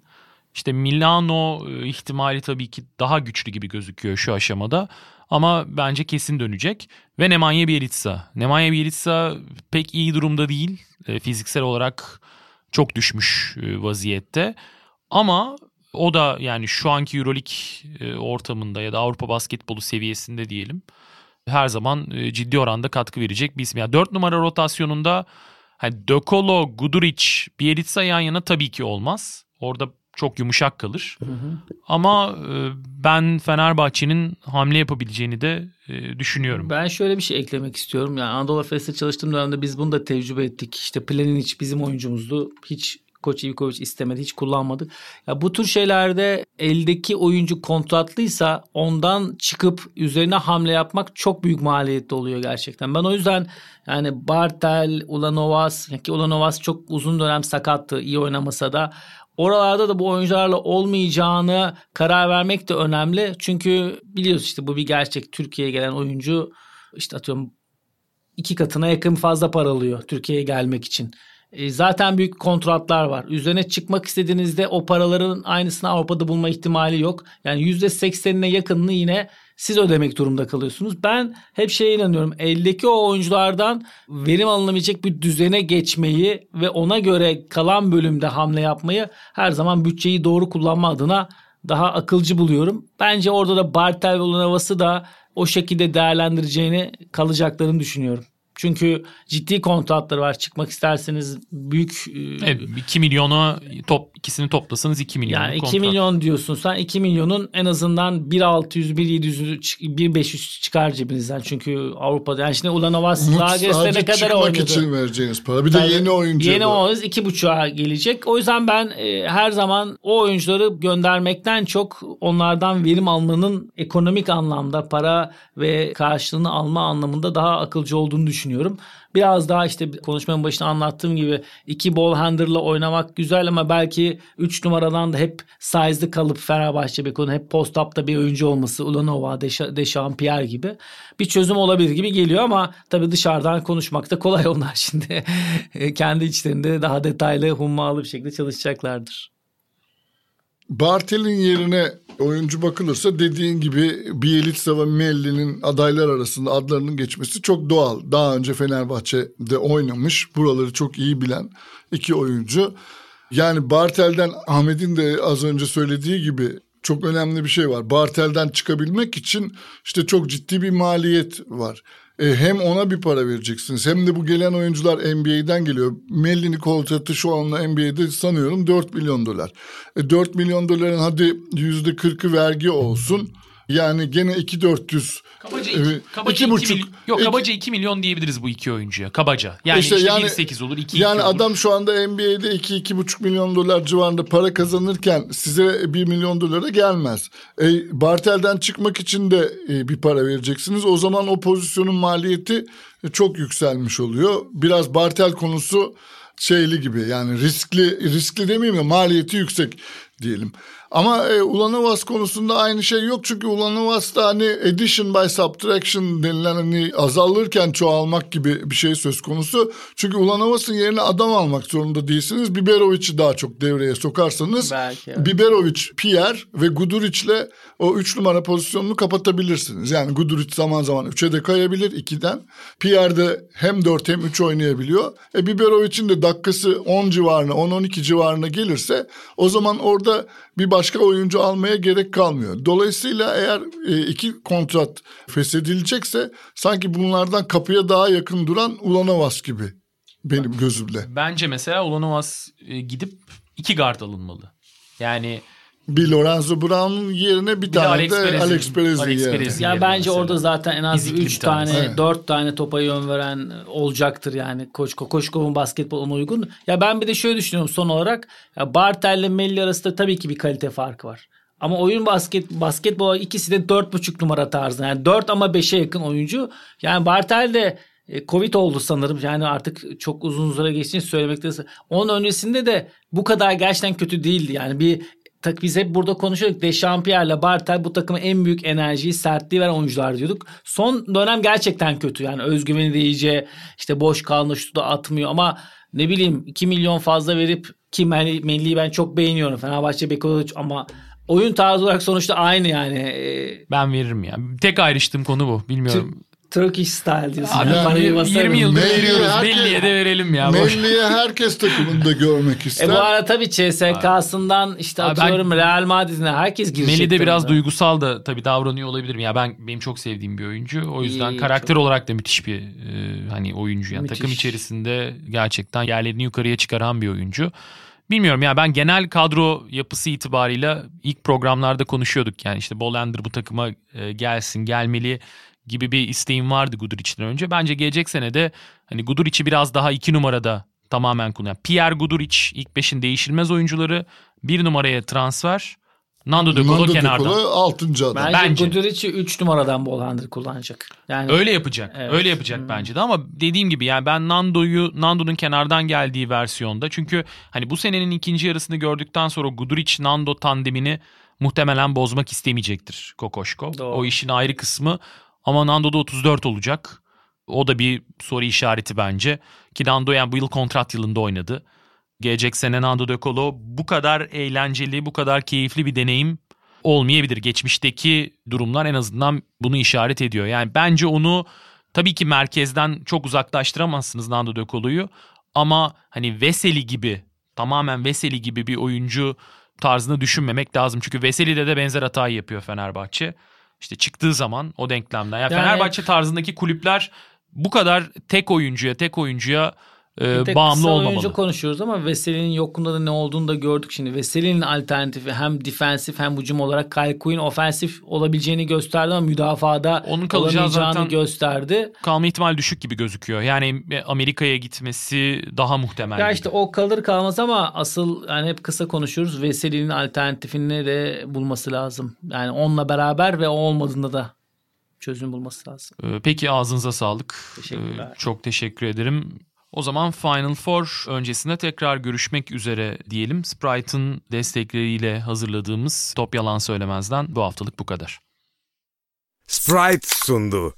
İşte Milano e, ihtimali tabii ki daha güçlü gibi gözüküyor şu aşamada. Ama bence kesin dönecek. Ve Nemanja Bjelica. Nemanja Bjelica pek iyi durumda değil. E, fiziksel olarak çok düşmüş e, vaziyette. Ama o da yani şu anki Euroleague e, ortamında ya da Avrupa basketbolu seviyesinde diyelim. Her zaman e, ciddi oranda katkı verecek bir isim. Yani 4 numara rotasyonunda hani Dokolo, Guduric, Bjelica yan yana tabii ki olmaz. Orada çok yumuşak kalır. Ama e, ben Fenerbahçe'nin hamle yapabileceğini de düşünüyorum. Ben şöyle bir şey eklemek istiyorum. Yani Anadolu Efes'te çalıştığım dönemde biz bunu da tecrübe ettik. İşte Planic bizim oyuncumuzdu. Hiç Koç Ivkovic istemedi, hiç kullanmadık. Ya bu tür şeylerde eldeki oyuncu kontratlıysa ondan çıkıp üzerine hamle yapmak çok büyük maliyetli oluyor gerçekten. Ben o yüzden yani Bartel, Ulanovas, ki Ulanovas çok uzun dönem sakattı iyi oynamasa da Oralarda da bu oyuncularla olmayacağını karar vermek de önemli. Çünkü biliyoruz işte bu bir gerçek. Türkiye'ye gelen oyuncu işte atıyorum iki katına yakın fazla para alıyor Türkiye'ye gelmek için. E, zaten büyük kontratlar var. Üzerine çıkmak istediğinizde o paraların aynısını Avrupa'da bulma ihtimali yok. Yani %80'ine yakınını yine siz ödemek durumunda kalıyorsunuz. Ben hep şeye inanıyorum. Eldeki o oyunculardan verim alınabilecek bir düzene geçmeyi ve ona göre kalan bölümde hamle yapmayı her zaman bütçeyi doğru kullanma adına daha akılcı buluyorum. Bence orada da Bartel ve Ulanovas'ı da o şekilde değerlendireceğini kalacaklarını düşünüyorum. Çünkü ciddi kontratları var. Çıkmak isterseniz büyük e, Evet, 2 milyonu top ikisini toplasanız 2 milyon. yani 2 milyon diyorsun sen 2 milyonun en azından 1.600 1.700 1.500 çıkar cebinizden. Çünkü Avrupa'da yani şimdi Ulanovas Umut Zagrez'te sadece ne kadar çıkmak oynadı? için vereceğiniz para. Bir de yeni oyuncu. Yeni oyuncu iki buçuğa gelecek. O yüzden ben e, her zaman o oyuncuları göndermekten çok onlardan verim almanın ekonomik anlamda para ve karşılığını alma anlamında daha akılcı olduğunu düşünüyorum. Düşünüyorum. Biraz daha işte konuşmanın başında anlattığım gibi iki ball handler'la oynamak güzel ama belki 3 numaradan da hep size'lı kalıp Fenerbahçe Beko'nun hep post-up'ta bir oyuncu olması Ulanova, Dechampierre gibi bir çözüm olabilir gibi geliyor ama tabii dışarıdan konuşmak da kolay onlar şimdi. Kendi içlerinde daha detaylı hummalı bir şekilde çalışacaklardır. Bartel'in yerine oyuncu bakılırsa dediğin gibi Bielitsa ve Melli'nin adaylar arasında adlarının geçmesi çok doğal. Daha önce Fenerbahçe'de oynamış, buraları çok iyi bilen iki oyuncu. Yani Bartel'den Ahmet'in de az önce söylediği gibi çok önemli bir şey var. Bartel'den çıkabilmek için işte çok ciddi bir maliyet var. E, hem ona bir para vereceksiniz hem de bu gelen oyuncular NBA'den geliyor. Melli'nin kontratı şu anda NBA'de sanıyorum 4 milyon dolar. E, 4 milyon doların hadi yüzde 40'ı vergi olsun. Yani gene 2400 Kabaca e, 2, kabaca iki 2 buçuk. milyon. Yok İki- kabaca 2 milyon diyebiliriz bu iki oyuncuya. Kabaca. Yani İşte işte, yani- 1.8 olur 2 Yani olur. adam şu anda NBA'de 2-2,5 milyon dolar civarında para kazanırken size 1 milyon dolara gelmez. E, Bartel'den çıkmak için de e, bir para vereceksiniz. O zaman o pozisyonun maliyeti e, çok yükselmiş oluyor. Biraz Bartel konusu şeyli gibi yani riskli riskli demeyeyim de maliyeti yüksek diyelim. Ama e, Ulanovas konusunda aynı şey yok çünkü Ulanovas'ta hani addition by subtraction denilen hani azalırken çoğalmak gibi bir şey söz konusu. Çünkü Ulanovas'ın yerine adam almak zorunda değilsiniz. Biberovic'i daha çok devreye sokarsanız Belki, evet. Biberovic, Pierre ve Guduric'le o 3 numara pozisyonunu kapatabilirsiniz. Yani Guduric zaman zaman 3'e de kayabilir 2'den. Pierre de hem 4 hem 3 oynayabiliyor. E Biberovic'in de dakikası 10 civarına 10-12 civarına gelirse o zaman orada bir başka oyuncu almaya gerek kalmıyor. Dolayısıyla eğer e, iki kontrat feshedilecekse sanki bunlardan kapıya daha yakın duran Ulanovas gibi benim gözümle. Bence mesela Ulanovas e, gidip iki guard alınmalı. Yani Bir Lorenzo Brown'un yerine bir, de tane Alex de Perez'in- Alex Perez'in Alex yerine. Perez'in. Ya yerine bence mesela. orada zaten en az Fizikli 3 bir tanesi. tane, Evet. 4 tane topa yön veren olacaktır yani. Koçko Koçkov'un basketbol ona uygun. Ya ben bir de şöyle düşünüyorum son olarak. Ya Bartel ile Melli arasında tabii ki bir kalite farkı var. Ama oyun basket basketbol ikisi de 4.5 numara tarzında. Yani 4 ama 5'e yakın oyuncu. Yani Bartel de e, Covid oldu sanırım. Yani artık çok uzun süre geçtiğini söylemekte. Onun öncesinde de bu kadar gerçekten kötü değildi. Yani bir tak biz hep burada konuşuyorduk. Dechampierre'le Bartel bu takıma en büyük enerjiyi, sertliği veren oyuncular diyorduk. Son dönem gerçekten kötü. Yani özgüveni de iyice işte boş kalmış şutu da atmıyor ama ne bileyim 2 milyon fazla verip ki Melli, Melli'yi ben çok beğeniyorum. Fenerbahçe Bekovic ama oyun tarzı olarak sonuçta aynı yani. Ee, ben veririm ya. Tek ayrıştığım konu bu. Bilmiyorum. Turkish style diyorsun. Abi, Yani parayı 20 basarım. yıldır Melli'ye veriyoruz. herkes- de verelim ya. Melli'ye herkes takımında görmek ister. E bu arada tabii CSK'sından işte Abi ben- atıyorum Real Madrid'ine herkes girecek. Melih de biraz duygusal da tabii davranıyor olabilirim. Ya ben benim çok sevdiğim bir oyuncu. O yüzden İyi, karakter çok- olarak da müthiş bir e, hani oyuncu. Yani Müthiş. takım içerisinde gerçekten yerlerini yukarıya çıkaran bir oyuncu. Bilmiyorum ya ben genel kadro yapısı itibarıyla ilk programlarda konuşuyorduk yani işte Bolander bu takıma e, gelsin gelmeli gibi bir isteğim vardı Guduric'den önce. Bence gelecek sene de hani Guduric'i biraz daha iki numarada tamamen kullanan. Pierre Guduric ilk beşin değişilmez oyuncuları bir numaraya transfer. Nando De Colo Nando De kenardan. Colo altıncı adam. Bence, Bence. Guduric'i 3 numaradan Bolandır kullanacak. Yani Öyle yapacak. Evet. Öyle yapacak Hmm. bence de ama dediğim gibi yani ben Nando'yu Nando'nun kenardan geldiği versiyonda çünkü hani bu senenin ikinci yarısını gördükten sonra Guduric Nando tandemini muhtemelen bozmak istemeyecektir Kokoşko. Doğru. O işin ayrı kısmı ama Nando'da 34 olacak. O da bir soru işareti bence. Ki Nando yani bu yıl kontrat yılında oynadı. Gelecek sene Nando De Colo bu kadar eğlenceli, bu kadar keyifli bir deneyim olmayabilir. Geçmişteki durumlar en azından bunu işaret ediyor. Yani bence onu tabii ki merkezden çok uzaklaştıramazsınız Nando De Colo'yu. Ama hani Veseli gibi tamamen Veseli gibi bir oyuncu tarzını düşünmemek lazım. Çünkü Veseli'de de benzer hatayı yapıyor Fenerbahçe. İşte çıktığı zaman o denklemden. Yani, Yani- Fenerbahçe tarzındaki kulüpler bu kadar tek oyuncuya tek oyuncuya e, Bir bağımlı kısa olmamalı. oyuncu konuşuyoruz ama Veseli'nin yokluğunda da ne olduğunu da gördük şimdi. Veseli'nin alternatifi hem defensif hem hücum olarak Kyle Quinn ofensif olabileceğini gösterdi ama müdafada Onun kalacağı zaten- gösterdi. kalma ihtimali düşük gibi gözüküyor. Yani Amerika'ya gitmesi daha muhtemel. Ya gibi. işte o kalır kalmaz ama asıl yani hep kısa konuşuyoruz. Veseli'nin alternatifini de bulması lazım. Yani onunla beraber ve o olmadığında da çözüm bulması lazım. Ee, Peki ağzınıza sağlık. Teşekkürler. Ee, Çok teşekkür ederim. O zaman Final Four öncesinde tekrar görüşmek üzere diyelim. Sprite'ın destekleriyle hazırladığımız Top Yalan Söylemez'den bu haftalık bu kadar. Sprite sundu.